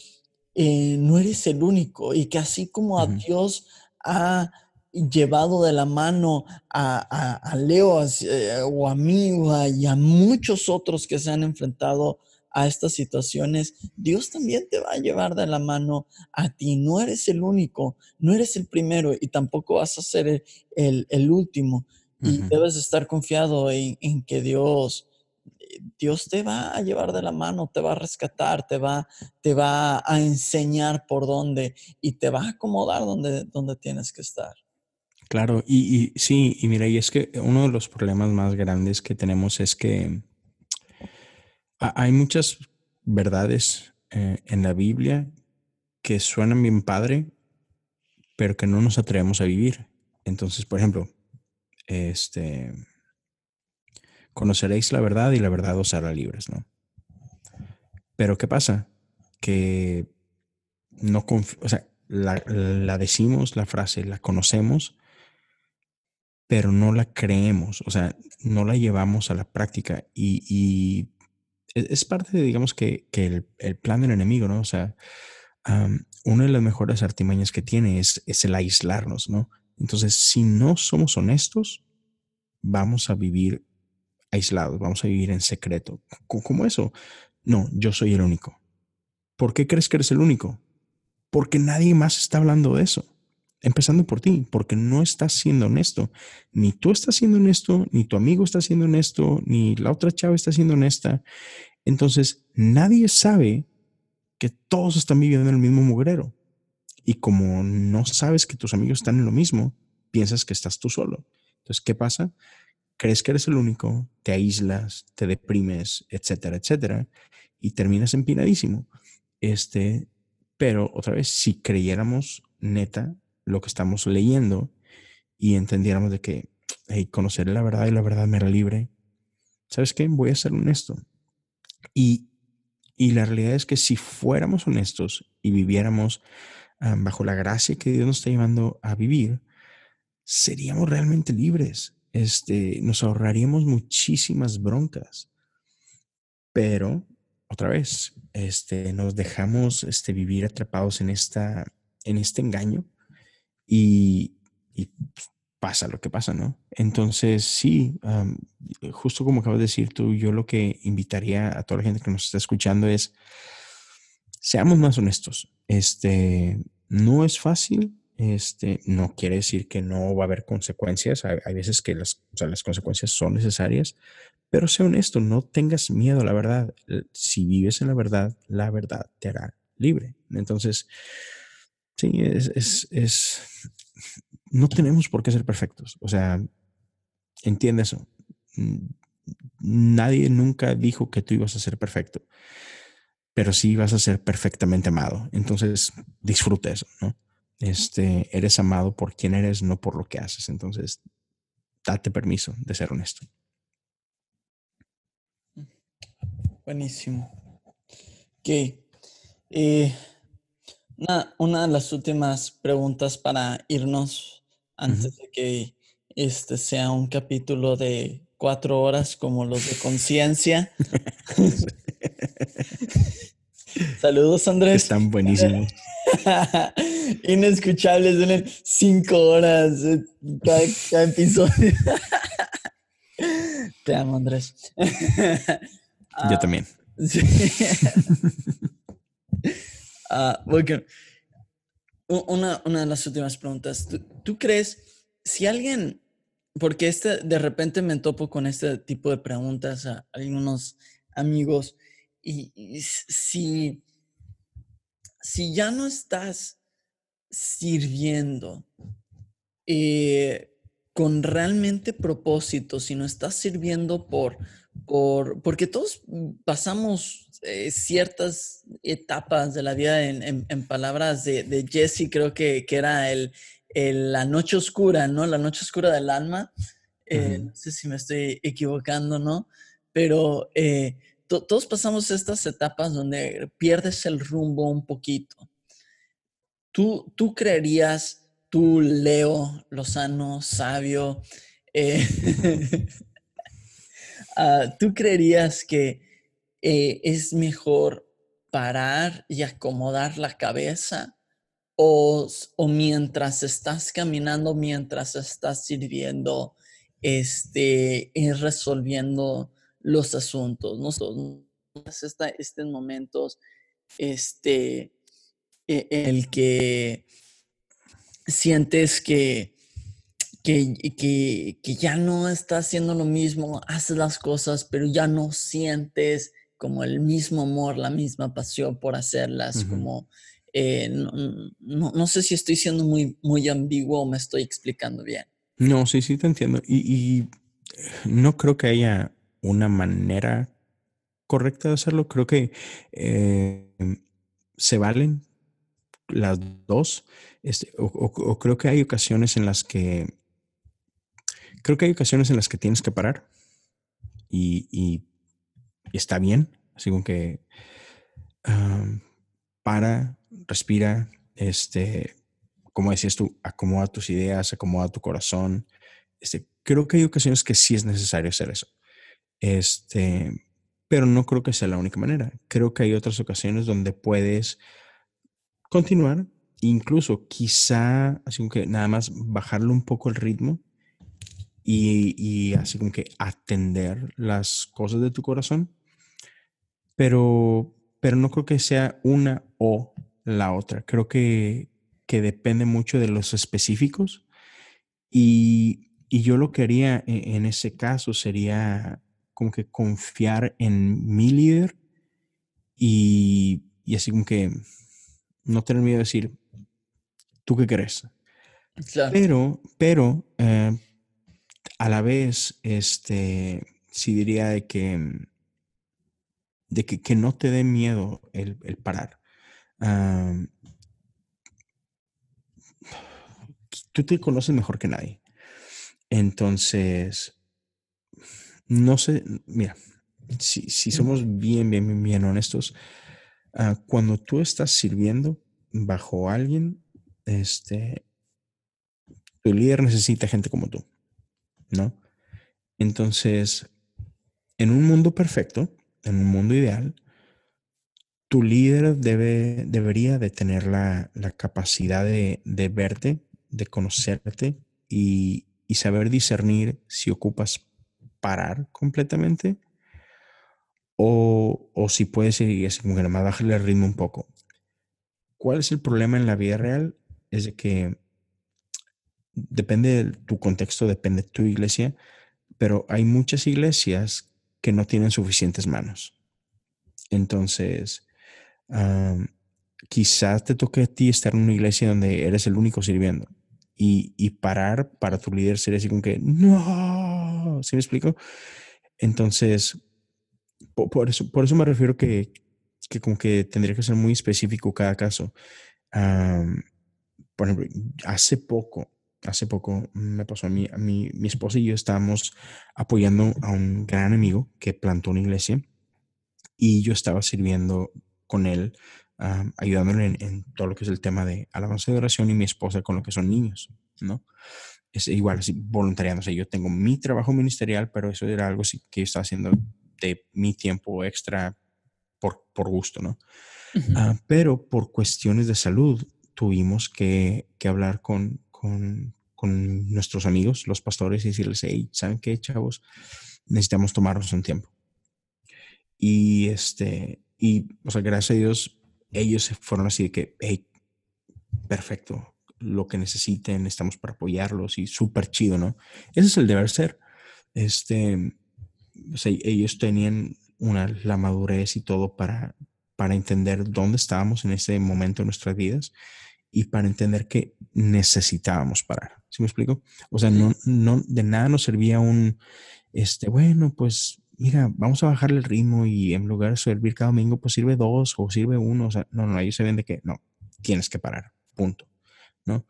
eh, no eres el único y que así como a. Dios ha llevado de la mano a, a- a Leo eh, o a mí o a- y a muchos otros que se han enfrentado a estas situaciones, Dios también te va a llevar de la mano a ti. No eres el único, no eres el primero y tampoco vas a ser el, el- el último. Y debes de estar confiado en, en que Dios, Dios te va a llevar de la mano, te va a rescatar, te va, te va a enseñar por dónde y te va a acomodar donde, donde tienes que estar. Claro, y, y sí, y mira, y es que uno de los problemas más grandes que tenemos es que hay muchas verdades eh, en la Biblia que suenan bien padre, pero que no nos atrevemos a vivir. Entonces, por ejemplo, este, conoceréis la verdad y la verdad os hará libres, ¿no? Pero ¿qué pasa? Que no o sea, la, decimos, la frase, la conocemos, pero no la creemos, o sea, no la llevamos a la práctica y es, es parte de, digamos, que, que el, el plan del enemigo, ¿no? O sea, am, una de las mejores artimañas que tiene es, es el aislarnos, ¿no? Entonces, si no somos honestos, vamos a vivir aislados, vamos a vivir en secreto. ¿Cómo, cómo eso? No, yo soy el único. ¿Por qué crees que eres el único? Porque nadie más está hablando de eso. Empezando por ti, porque no estás siendo honesto. Ni tú estás siendo honesto, ni tu amigo está siendo honesto, ni la otra chava está siendo honesta. Entonces, nadie sabe que todos están viviendo en el mismo mugrero. Y como no sabes que tus amigos están en lo mismo, piensas que estás tú solo. Entonces, ¿qué pasa? Crees que eres el único, te aíslas, te deprimes, etcétera, etcétera, y terminas empinadísimo. Este, pero otra vez, si creyéramos neta lo que estamos leyendo y entendiéramos de que hey, conoceré la verdad y la verdad me hará libre, ¿sabes qué? Voy a ser honesto. Y, y la realidad es que si fuéramos honestos y viviéramos bajo la gracia que Dios nos está llevando a vivir, seríamos realmente libres. Este, nos ahorraríamos muchísimas broncas. Pero, otra vez, este, nos dejamos este, vivir atrapados en, esta, en este engaño y, pasa lo que pasa, ¿no? Entonces, sí, um, justo como acabas de decir tú, yo lo que invitaría a toda la gente que nos está escuchando es, seamos más honestos. Este, no es fácil, este, no quiere decir que no va a haber consecuencias. Hay, hay veces que las, o sea, las consecuencias son necesarias, pero sé honesto, no tengas miedo a la verdad. Si vives en la verdad, la verdad te hará libre. Entonces, sí, es, es, es no tenemos por qué ser perfectos. O sea, entiende eso. Nadie nunca dijo que tú ibas a ser perfecto. pero sí vas a ser perfectamente amado. Entonces, disfruta eso, ¿no? Este, eres amado por quien eres, no por lo que haces. Entonces, date permiso de ser honesto. Buenísimo. Ok. Eh, una, de las últimas preguntas para irnos antes de que este sea un capítulo de cuatro horas como los de conciencia. Saludos, Andrés. Están buenísimos. Inescuchables, en cinco horas eh, cada, episodio. Te amo, Andrés. Yo también. Sí. Ah, una, una, de las últimas preguntas. ¿Tú, crees, si alguien, porque este, de repente me topo con este tipo de preguntas a algunos amigos, y, si, si ya no estás sirviendo eh, con realmente propósito, si no estás sirviendo por, por porque todos pasamos eh, ciertas etapas de la vida en, palabras de, Jesse, creo que, que era el, la noche oscura, ¿no? La noche oscura del alma. Eh, no sé si me estoy equivocando, ¿no? Pero eh, todos pasamos estas etapas donde pierdes el rumbo un poquito. ¿Tú, tú creerías, tú, Leo, Lozano, sabio, ah, ¿tú creerías que eh, es mejor parar y acomodar la cabeza o, mientras estás caminando, mientras estás sirviendo, este, resolviendo los asuntos, ¿no? estos momentos, este, e, el que sientes que, que, que, que, ya no estás haciendo lo mismo, haces las cosas, pero ya no sientes como el mismo amor, la misma pasión por hacerlas, como eh, no, sé si estoy siendo muy, muy ambiguo o me estoy explicando bien. No, sí, sí te entiendo. Y, no creo que haya una manera correcta de hacerlo. Creo que eh, se valen las dos. Este, o, creo que hay ocasiones en las que creo que hay ocasiones en las que tienes que parar y está bien. Así como que para, respira, este, como decías tú, acomoda tus ideas, acomoda tu corazón. Este, creo que hay ocasiones que sí es necesario hacer eso. Este, pero no creo que sea la única manera. Creo que hay otras ocasiones donde puedes continuar, incluso quizá, así como que nada más bajarle un poco el ritmo y, y así como que atender las cosas de tu corazón pero, pero no creo que sea una o la otra. Creo que, que depende mucho de los específicos y, y yo lo que haría en, en, ese caso sería como que confiar en mi líder y, y así como que no tener miedo de decir, ¿tú qué crees? Pero, pero eh, a la vez, este, sí diría de que de que, no te dé miedo el, parar. tú te conoces mejor que nadie. Entonces, no sé, mira, si, somos bien, bien, bien, honestos, ah, cuando tú estás sirviendo bajo alguien, este, tu líder necesita gente como tú, ¿no? Entonces, en un mundo perfecto, en un mundo ideal, tu líder debe, debería de tener la, capacidad de, verte, de conocerte y, saber discernir si ocupas parar completamente o, si puedes seguir así como que nada más el ritmo un poco. ¿Cuál es el problema en la vida real? Es de que depende de tu contexto, depende de tu iglesia, pero hay muchas iglesias que no tienen suficientes manos. Entonces, quizás te toque a ti estar en una iglesia donde eres el único sirviendo y, parar para tu líder sería así como que, no, ¿sí me explico? Entonces, por, eso, por eso me refiero que que como que tendría que ser muy específico cada caso. por ejemplo, hace poco, hace poco me pasó a mí, a mí, mi esposa y yo estábamos apoyando a un gran amigo que plantó una iglesia y yo estaba sirviendo con él, ayudándole en, todo lo que es el tema de alabanza de oración y mi esposa con lo que son niños, ¿no? Es igual, así, voluntariando. O yo tengo mi trabajo ministerial, pero eso era algo que yo estaba haciendo de mi tiempo extra por, por gusto, ¿no? Ah, pero por cuestiones de salud tuvimos que, que hablar con, con, nuestros amigos, los pastores, y decirles, hey, ¿saben qué, chavos? Necesitamos tomarnos un tiempo. Y este, y, o sea, gracias a Dios, ellos fueron así de que, hey, perfecto, lo que necesiten, estamos para apoyarlos y súper chido, ¿no? Ese es el deber ser. Este, o sea, ellos tenían una, la madurez y todo para, para entender dónde estábamos en ese momento de nuestras vidas y para entender que necesitábamos parar. ¿Sí me explico? O sea, no, no, de nada nos servía un, este, bueno, pues mira, vamos a bajar el ritmo y en lugar de servir cada domingo, pues sirve dos o sirve uno. O sea, no, no, ahí se ven de que no, tienes que parar, punto. ¿No?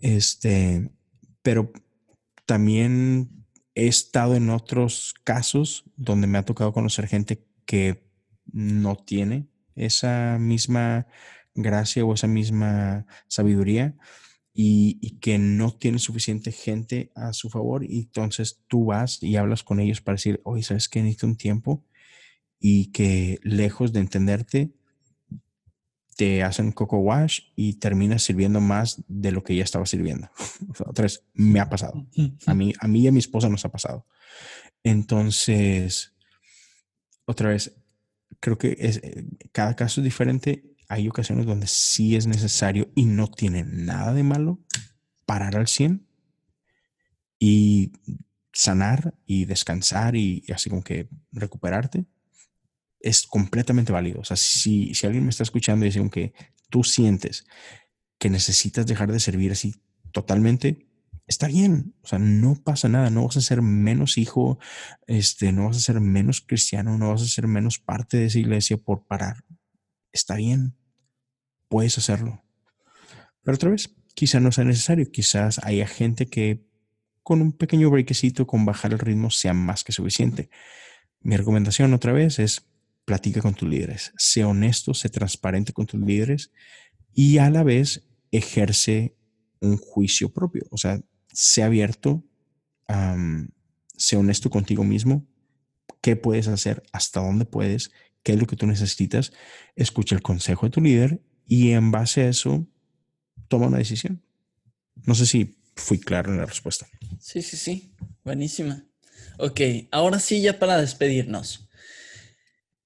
Este, pero también he estado en otros casos donde me ha tocado conocer gente que no tiene esa misma gracia o esa misma sabiduría y, que no tiene suficiente gente a su favor y entonces tú vas y hablas con ellos para decir, oye, ¿sabes qué? Necesito un tiempo y que lejos de entenderte, te hacen coco wash y terminas sirviendo más de lo que ya estaba sirviendo. Otra vez, me ha pasado. A mí, a mí y a mi esposa nos ha pasado. Entonces, otra vez, creo que eh, cada caso es diferente hay ocasiones donde sí es necesario y no tiene nada de malo parar al 100 y sanar y descansar y, así como que recuperarte es completamente válido. O sea, si, si alguien me está escuchando y dice que tú sientes que necesitas dejar de servir así totalmente, está bien. O sea, no pasa nada. No vas a ser menos hijo, este, no vas a ser menos cristiano, no vas a ser menos parte de esa iglesia por parar está bien, puedes hacerlo. Pero otra vez, quizá no sea necesario, quizás haya gente que con un pequeño breakcito, con bajar el ritmo, sea más que suficiente. Mi recomendación otra vez es platica con tus líderes, sé honesto, sé transparente con tus líderes y a la vez ejerce un juicio propio, o sea, sé abierto, sé honesto contigo mismo, qué puedes hacer, hasta dónde puedes qué es lo que tú necesitas, escucha el consejo de tu líder y en base a eso toma una decisión. No sé si fui claro en la respuesta. Sí, sí, sí. Buenísima. Ok, ahora sí, ya para despedirnos.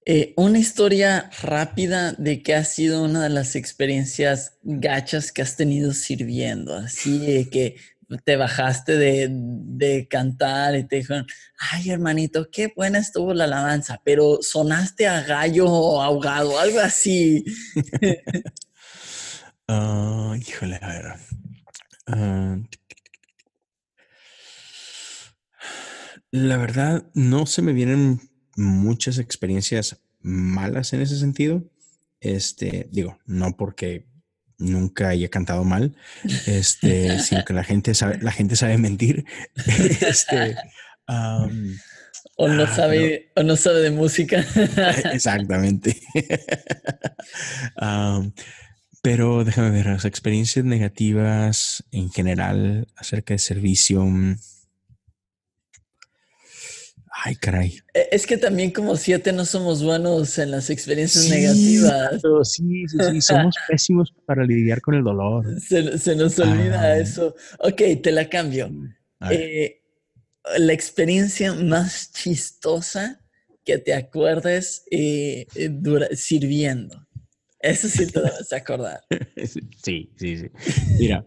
Eh, una historia rápida de qué ha sido una de las experiencias gachas que has tenido sirviendo. Así que te bajaste de, cantar y te dijeron, ay hermanito, qué buena estuvo la alabanza, pero sonaste a gallo ahogado, algo así. Ah, híjole, a ver. Ah, la verdad, no se me vienen muchas experiencias malas en ese sentido. Este, digo, no porque nunca haya cantado mal, este, sino que la gente sabe, la gente sabe mentir. este, o no ah, sabe, o no sabe de música. exactamente. pero déjame ver las experiencias negativas en general acerca de servicio. Ay, caray. E, es que también como siete no somos buenos en las experiencias negativas. Sí, sí, sí, somos pésimos para lidiar con el dolor. Se, nos olvida ah. eso. Ok, te la cambio. Eh, la experiencia más chistosa que te acuerdes eh, eh, sirviendo. Eso sí te debes acordar. Sí, sí, sí. Mira,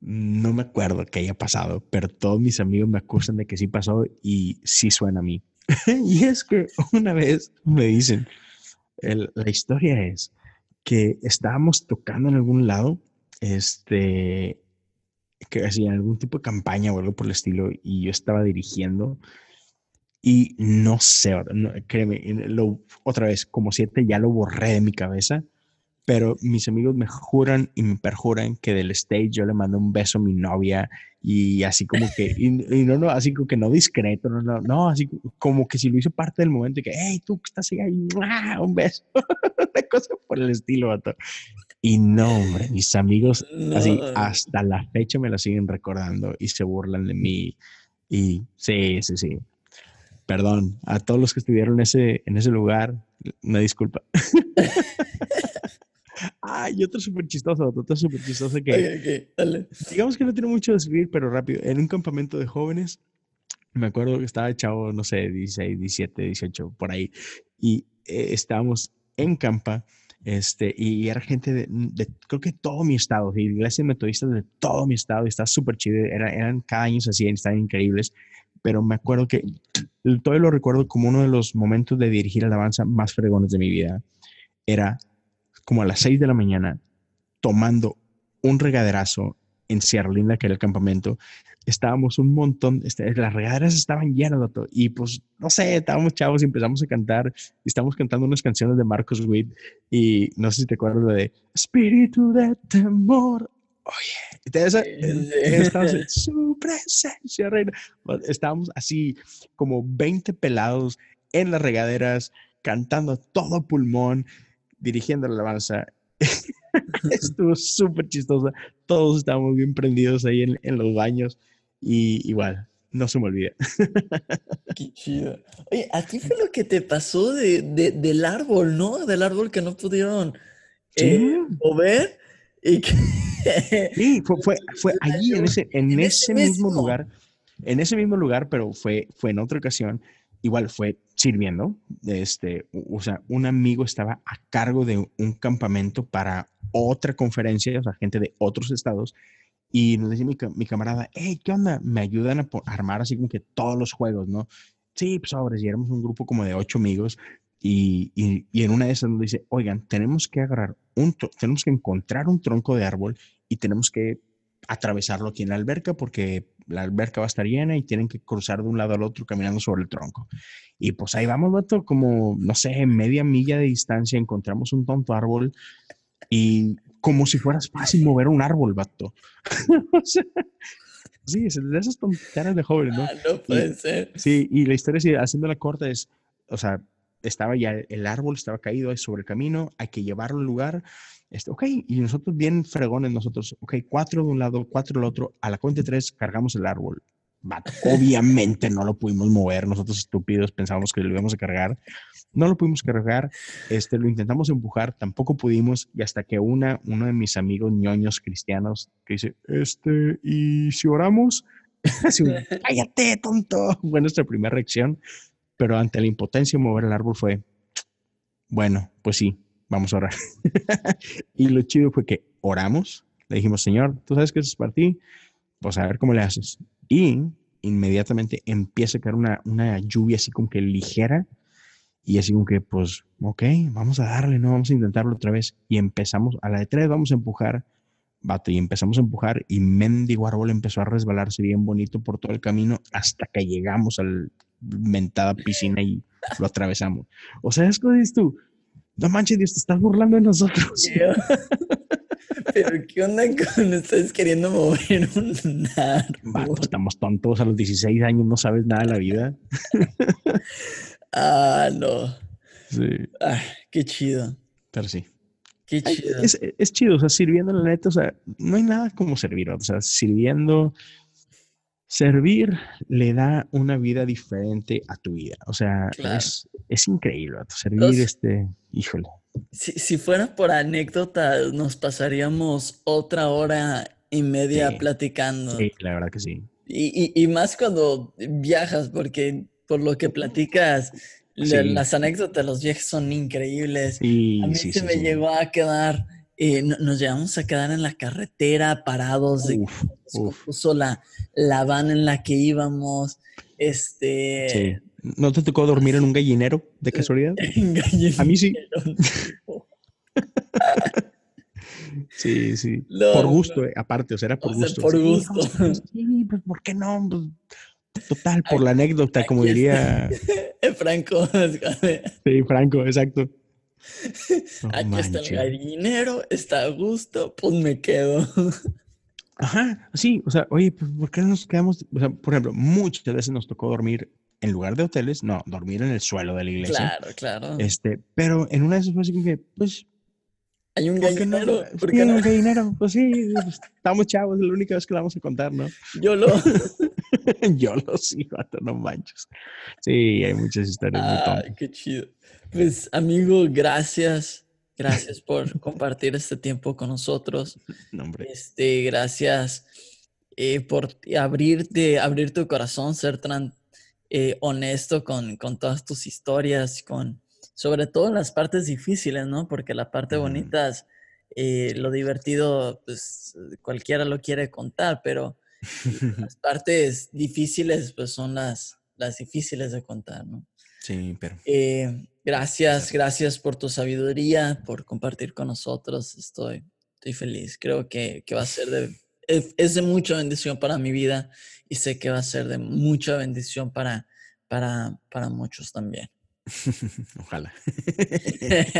no me acuerdo que haya pasado, pero todos mis amigos me acusan de que sí pasó y sí suena a mí. y es que una vez me dicen, la historia es que estábamos tocando en algún lado, este, que hacía algún tipo de campaña o algo por el estilo, y yo estaba dirigiendo Y no sé, no, créeme, lo, otra vez, como siete ya lo borré de mi cabeza, pero mis amigos me juran y me perjuran que del stage yo le mando un beso a mi novia y así como que, y, no, no, así como que no discreto, no, no, no, así como que si lo hizo parte del momento y que, hey, tú que estás ahí, un beso, una cosa por el estilo, vato. Y no, hombre, mis amigos así hasta la fecha me lo siguen recordando y se burlan de mí. Y sí, sí, sí. Perdón, a todos los que estuvieron ese, en ese lugar, una disculpa. Ay, otro súper chistoso, otro súper chistoso que... Digamos que no tiene mucho de subir, pero rápido. En un campamento de jóvenes, me acuerdo que estaba chavo, no sé, 16, 17, 18, por ahí. Y eh, estábamos en campa, este, y era gente de, de, creo que todo mi estado, de iglesias metodistas de todo mi estado, y está súper chido. Era, eran cada año así, estaban increíbles pero me acuerdo que todavía lo recuerdo como uno de los momentos de dirigir alabanza más fregones de mi vida. Era como a las 6 de la mañana, tomando un regaderazo en Sierra Linda, que era el campamento. Estábamos un montón, este, las regaderas estaban llenas, de y pues, no sé, estábamos chavos y empezamos a cantar, y estábamos cantando unas canciones de Marcos Witt, y no sé si te acuerdas de Espíritu de Temor, oye, estábamos en su presencia, reina. Estábamos así como 20 pelados en las regaderas, cantando todo pulmón, dirigiendo la alabanza. Estuvo súper chistosa. Todos estábamos bien prendidos ahí en, en, los baños y igual, no se me olvida. Qué chido. Oye, a ti fue lo que te pasó de, de, del árbol, ¿no? Del árbol que no pudieron eh, mover y que Sí, fue, fue, fue allí, en ese, en, ese mismo lugar, en ese mismo lugar, pero fue, fue en otra ocasión, igual fue sirviendo, este, o sea, un amigo estaba a cargo de un campamento para otra conferencia, o sea, gente de otros estados, y nos decía mi, mi camarada, hey, ¿qué onda? Me ayudan a, armar así como que todos los juegos, ¿no? Sí, pues sobres, y éramos un grupo como de ocho amigos, y, y, y, en una de esas nos dice, oigan, tenemos que agarrar un, tenemos que encontrar un tronco de árbol y tenemos que atravesarlo aquí en la alberca porque la alberca va a estar llena y tienen que cruzar de un lado al otro caminando sobre el tronco. Y pues ahí vamos, vato, como, no sé, media milla de distancia encontramos un tonto árbol y como si fueras fácil mover un árbol, vato. sí, es de esas tonteras de jóvenes, ¿no? Ah, no puede ser. Sí, y la historia, sí, haciendo la corta, es, o sea, estaba ya el árbol, estaba caído sobre el camino, hay que llevarlo al lugar. Este, ok, y nosotros bien fregones, nosotros, ok, cuatro de un lado, cuatro del otro, a la cuenta de tres cargamos el árbol. obviamente no lo pudimos mover, nosotros estúpidos pensábamos que lo íbamos a cargar, no lo pudimos cargar, este, lo intentamos empujar, tampoco pudimos, y hasta que una, uno de mis amigos ñoños cristianos que dice, este, ¿y si oramos? Cállate, tonto. Fue nuestra primera reacción pero ante la impotencia de mover el árbol fue, bueno, pues sí, vamos a orar. y lo chido fue que oramos, le dijimos, Señor, tú sabes que es para ti, pues a ver cómo le haces. Y inmediatamente empieza a caer una, una lluvia así como que ligera y así como que, pues, ok, vamos a darle, no, vamos a intentarlo otra vez. Y empezamos, a la de tres vamos a empujar, y empezamos a empujar y mendigo árbol empezó a resbalarse bien bonito por todo el camino hasta que llegamos al mentada piscina y lo atravesamos. O sea, es como dices tú, no manches, Dios, te estás burlando de nosotros. Pero, ¿qué onda con ustedes queriendo mover un árbol? estamos tontos a los 16 años, no sabes nada de la vida. ah, no. Sí. Ah, qué chido. Pero sí. Qué chido. Es, es, chido, o sea, sirviendo la neta, o sea, no hay nada como servir, o sea, sirviendo servir le da una vida diferente a tu vida. O sea, es, es, increíble. Servir, este, híjole. Si, si, fuera por anécdota, nos pasaríamos otra hora y media platicando. Sí, la verdad que sí. Y, y, y, más cuando viajas, porque por lo que platicas, las anécdotas, los viajes son increíbles. a mí se me llegó a quedar eh, nos llevamos a quedar en la carretera parados, de, puso la, la van en la que íbamos. Este. ¿No te tocó dormir en un gallinero de casualidad? A mí sí. sí, sí. por gusto, eh, aparte, o sea, era por gusto. por gusto. Sí, pues, ¿por qué no? Pues, total, por la anécdota, como diría. Franco. sí, Franco, exacto. Aquí está el gallinero, está a gusto, pues me quedo. Ajá, sí, o sea, oye, pues, ¿por qué no nos quedamos? O sea, por ejemplo, muchas veces nos tocó dormir en lugar de hoteles, no, dormir en el suelo de la iglesia. Claro, claro. Este, pero en una de esas fue así que, pues. Hay un gallinero. ¿Por qué no? un gallinero. Pues sí, pues, estamos chavos, es la única vez que la vamos a contar, ¿no? Yo lo. Yo lo sí, vato, no manches. Sí, hay muchas historias Ay, qué chido. Pues, amigo, gracias. Gracias por compartir este tiempo con nosotros. Este, gracias eh, por abrirte, abrir tu corazón, ser tan eh, honesto con, con, todas tus historias, con sobre todo las partes difíciles, ¿no? Porque la parte bonita es eh, lo divertido, pues cualquiera lo quiere contar, pero las partes difíciles, pues son las, las difíciles de contar, ¿no? Sí, pero. Eh, gracias, gracias por tu sabiduría, por compartir con nosotros. Estoy, estoy feliz. Creo que, que va a ser de. Es, de mucha bendición para mi vida y sé que va a ser de mucha bendición para, para, para muchos también. Ojalá.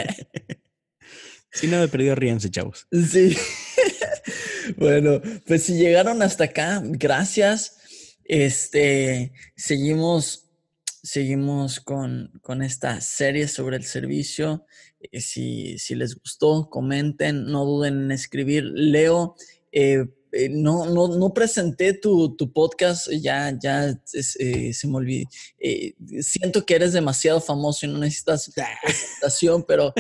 si no me perdido, ríanse, chavos. Sí. bueno, pues si llegaron hasta acá, gracias. Este, seguimos seguimos con, esta serie sobre el servicio. Eh, si, si, les gustó, comenten, no duden en escribir. Leo, eh, eh, no, no, no, presenté tu, podcast, ya, ya se me olvidó. siento que eres demasiado famoso y no necesitas presentación, pero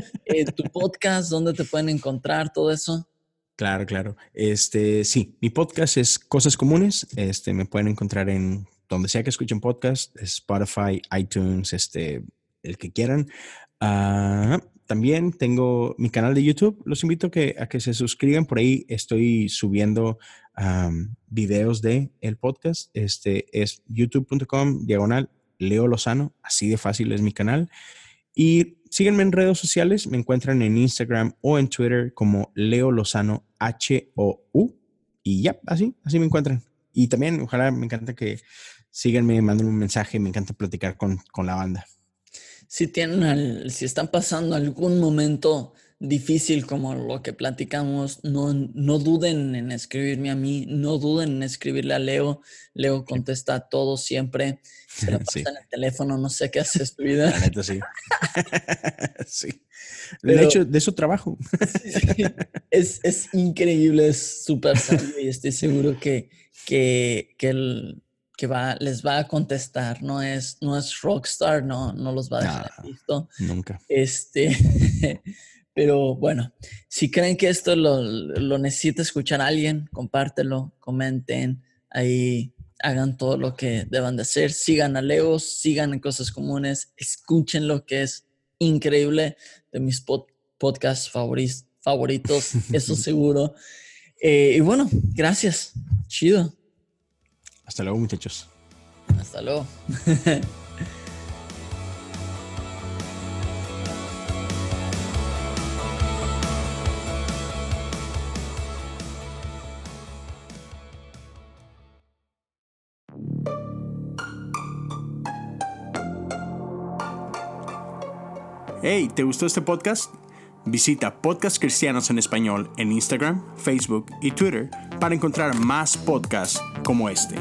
tu podcast, ¿dónde te pueden encontrar todo eso? Claro, claro. Este, sí, mi podcast es Cosas Comunes. Este, me pueden encontrar en donde sea que escuchen podcast, Spotify, iTunes, este, el que quieran. Ah, también tengo mi canal de YouTube. Los invito a que, a que se suscriban. Por ahí estoy subiendo videos de el podcast. Este es youtube.com diagonal Leo Lozano. Así de fácil es mi canal. Y síguenme en redes sociales. Me encuentran en Instagram o en Twitter como Leo Lozano H-O-U. Y ya, así, así me encuentran. Y también, ojalá, me encanta que síganme, manden un mensaje, me encanta platicar con, la banda. Si tienen, si están pasando algún momento difícil como lo que platicamos, no, no duden en escribirme a mí, no duden en escribirle a Leo. Leo contesta todo siempre. Se lo pasa en el teléfono, no sé qué hace tu vida. La neta, sí. sí. de hecho, de eso trabajo. es, es, increíble, es súper sabio y estoy seguro que, que, que el, que va, les va a contestar, no es, no es rockstar, no, no los va a dejar listo. Nunca. Este, pero bueno, si creen que esto lo, lo necesita escuchar alguien, compártelo, comenten, ahí hagan todo lo que deban de hacer, sigan a Leo, sigan en cosas comunes, escuchen lo que es increíble de mis podcasts favoritos, eso seguro. Eh, y bueno, gracias, chido. Hasta luego, muchachos. Hasta luego. Hey, ¿te gustó este podcast? Visita Podcast Cristianos en Español en Instagram, Facebook y Twitter para encontrar más podcasts como este.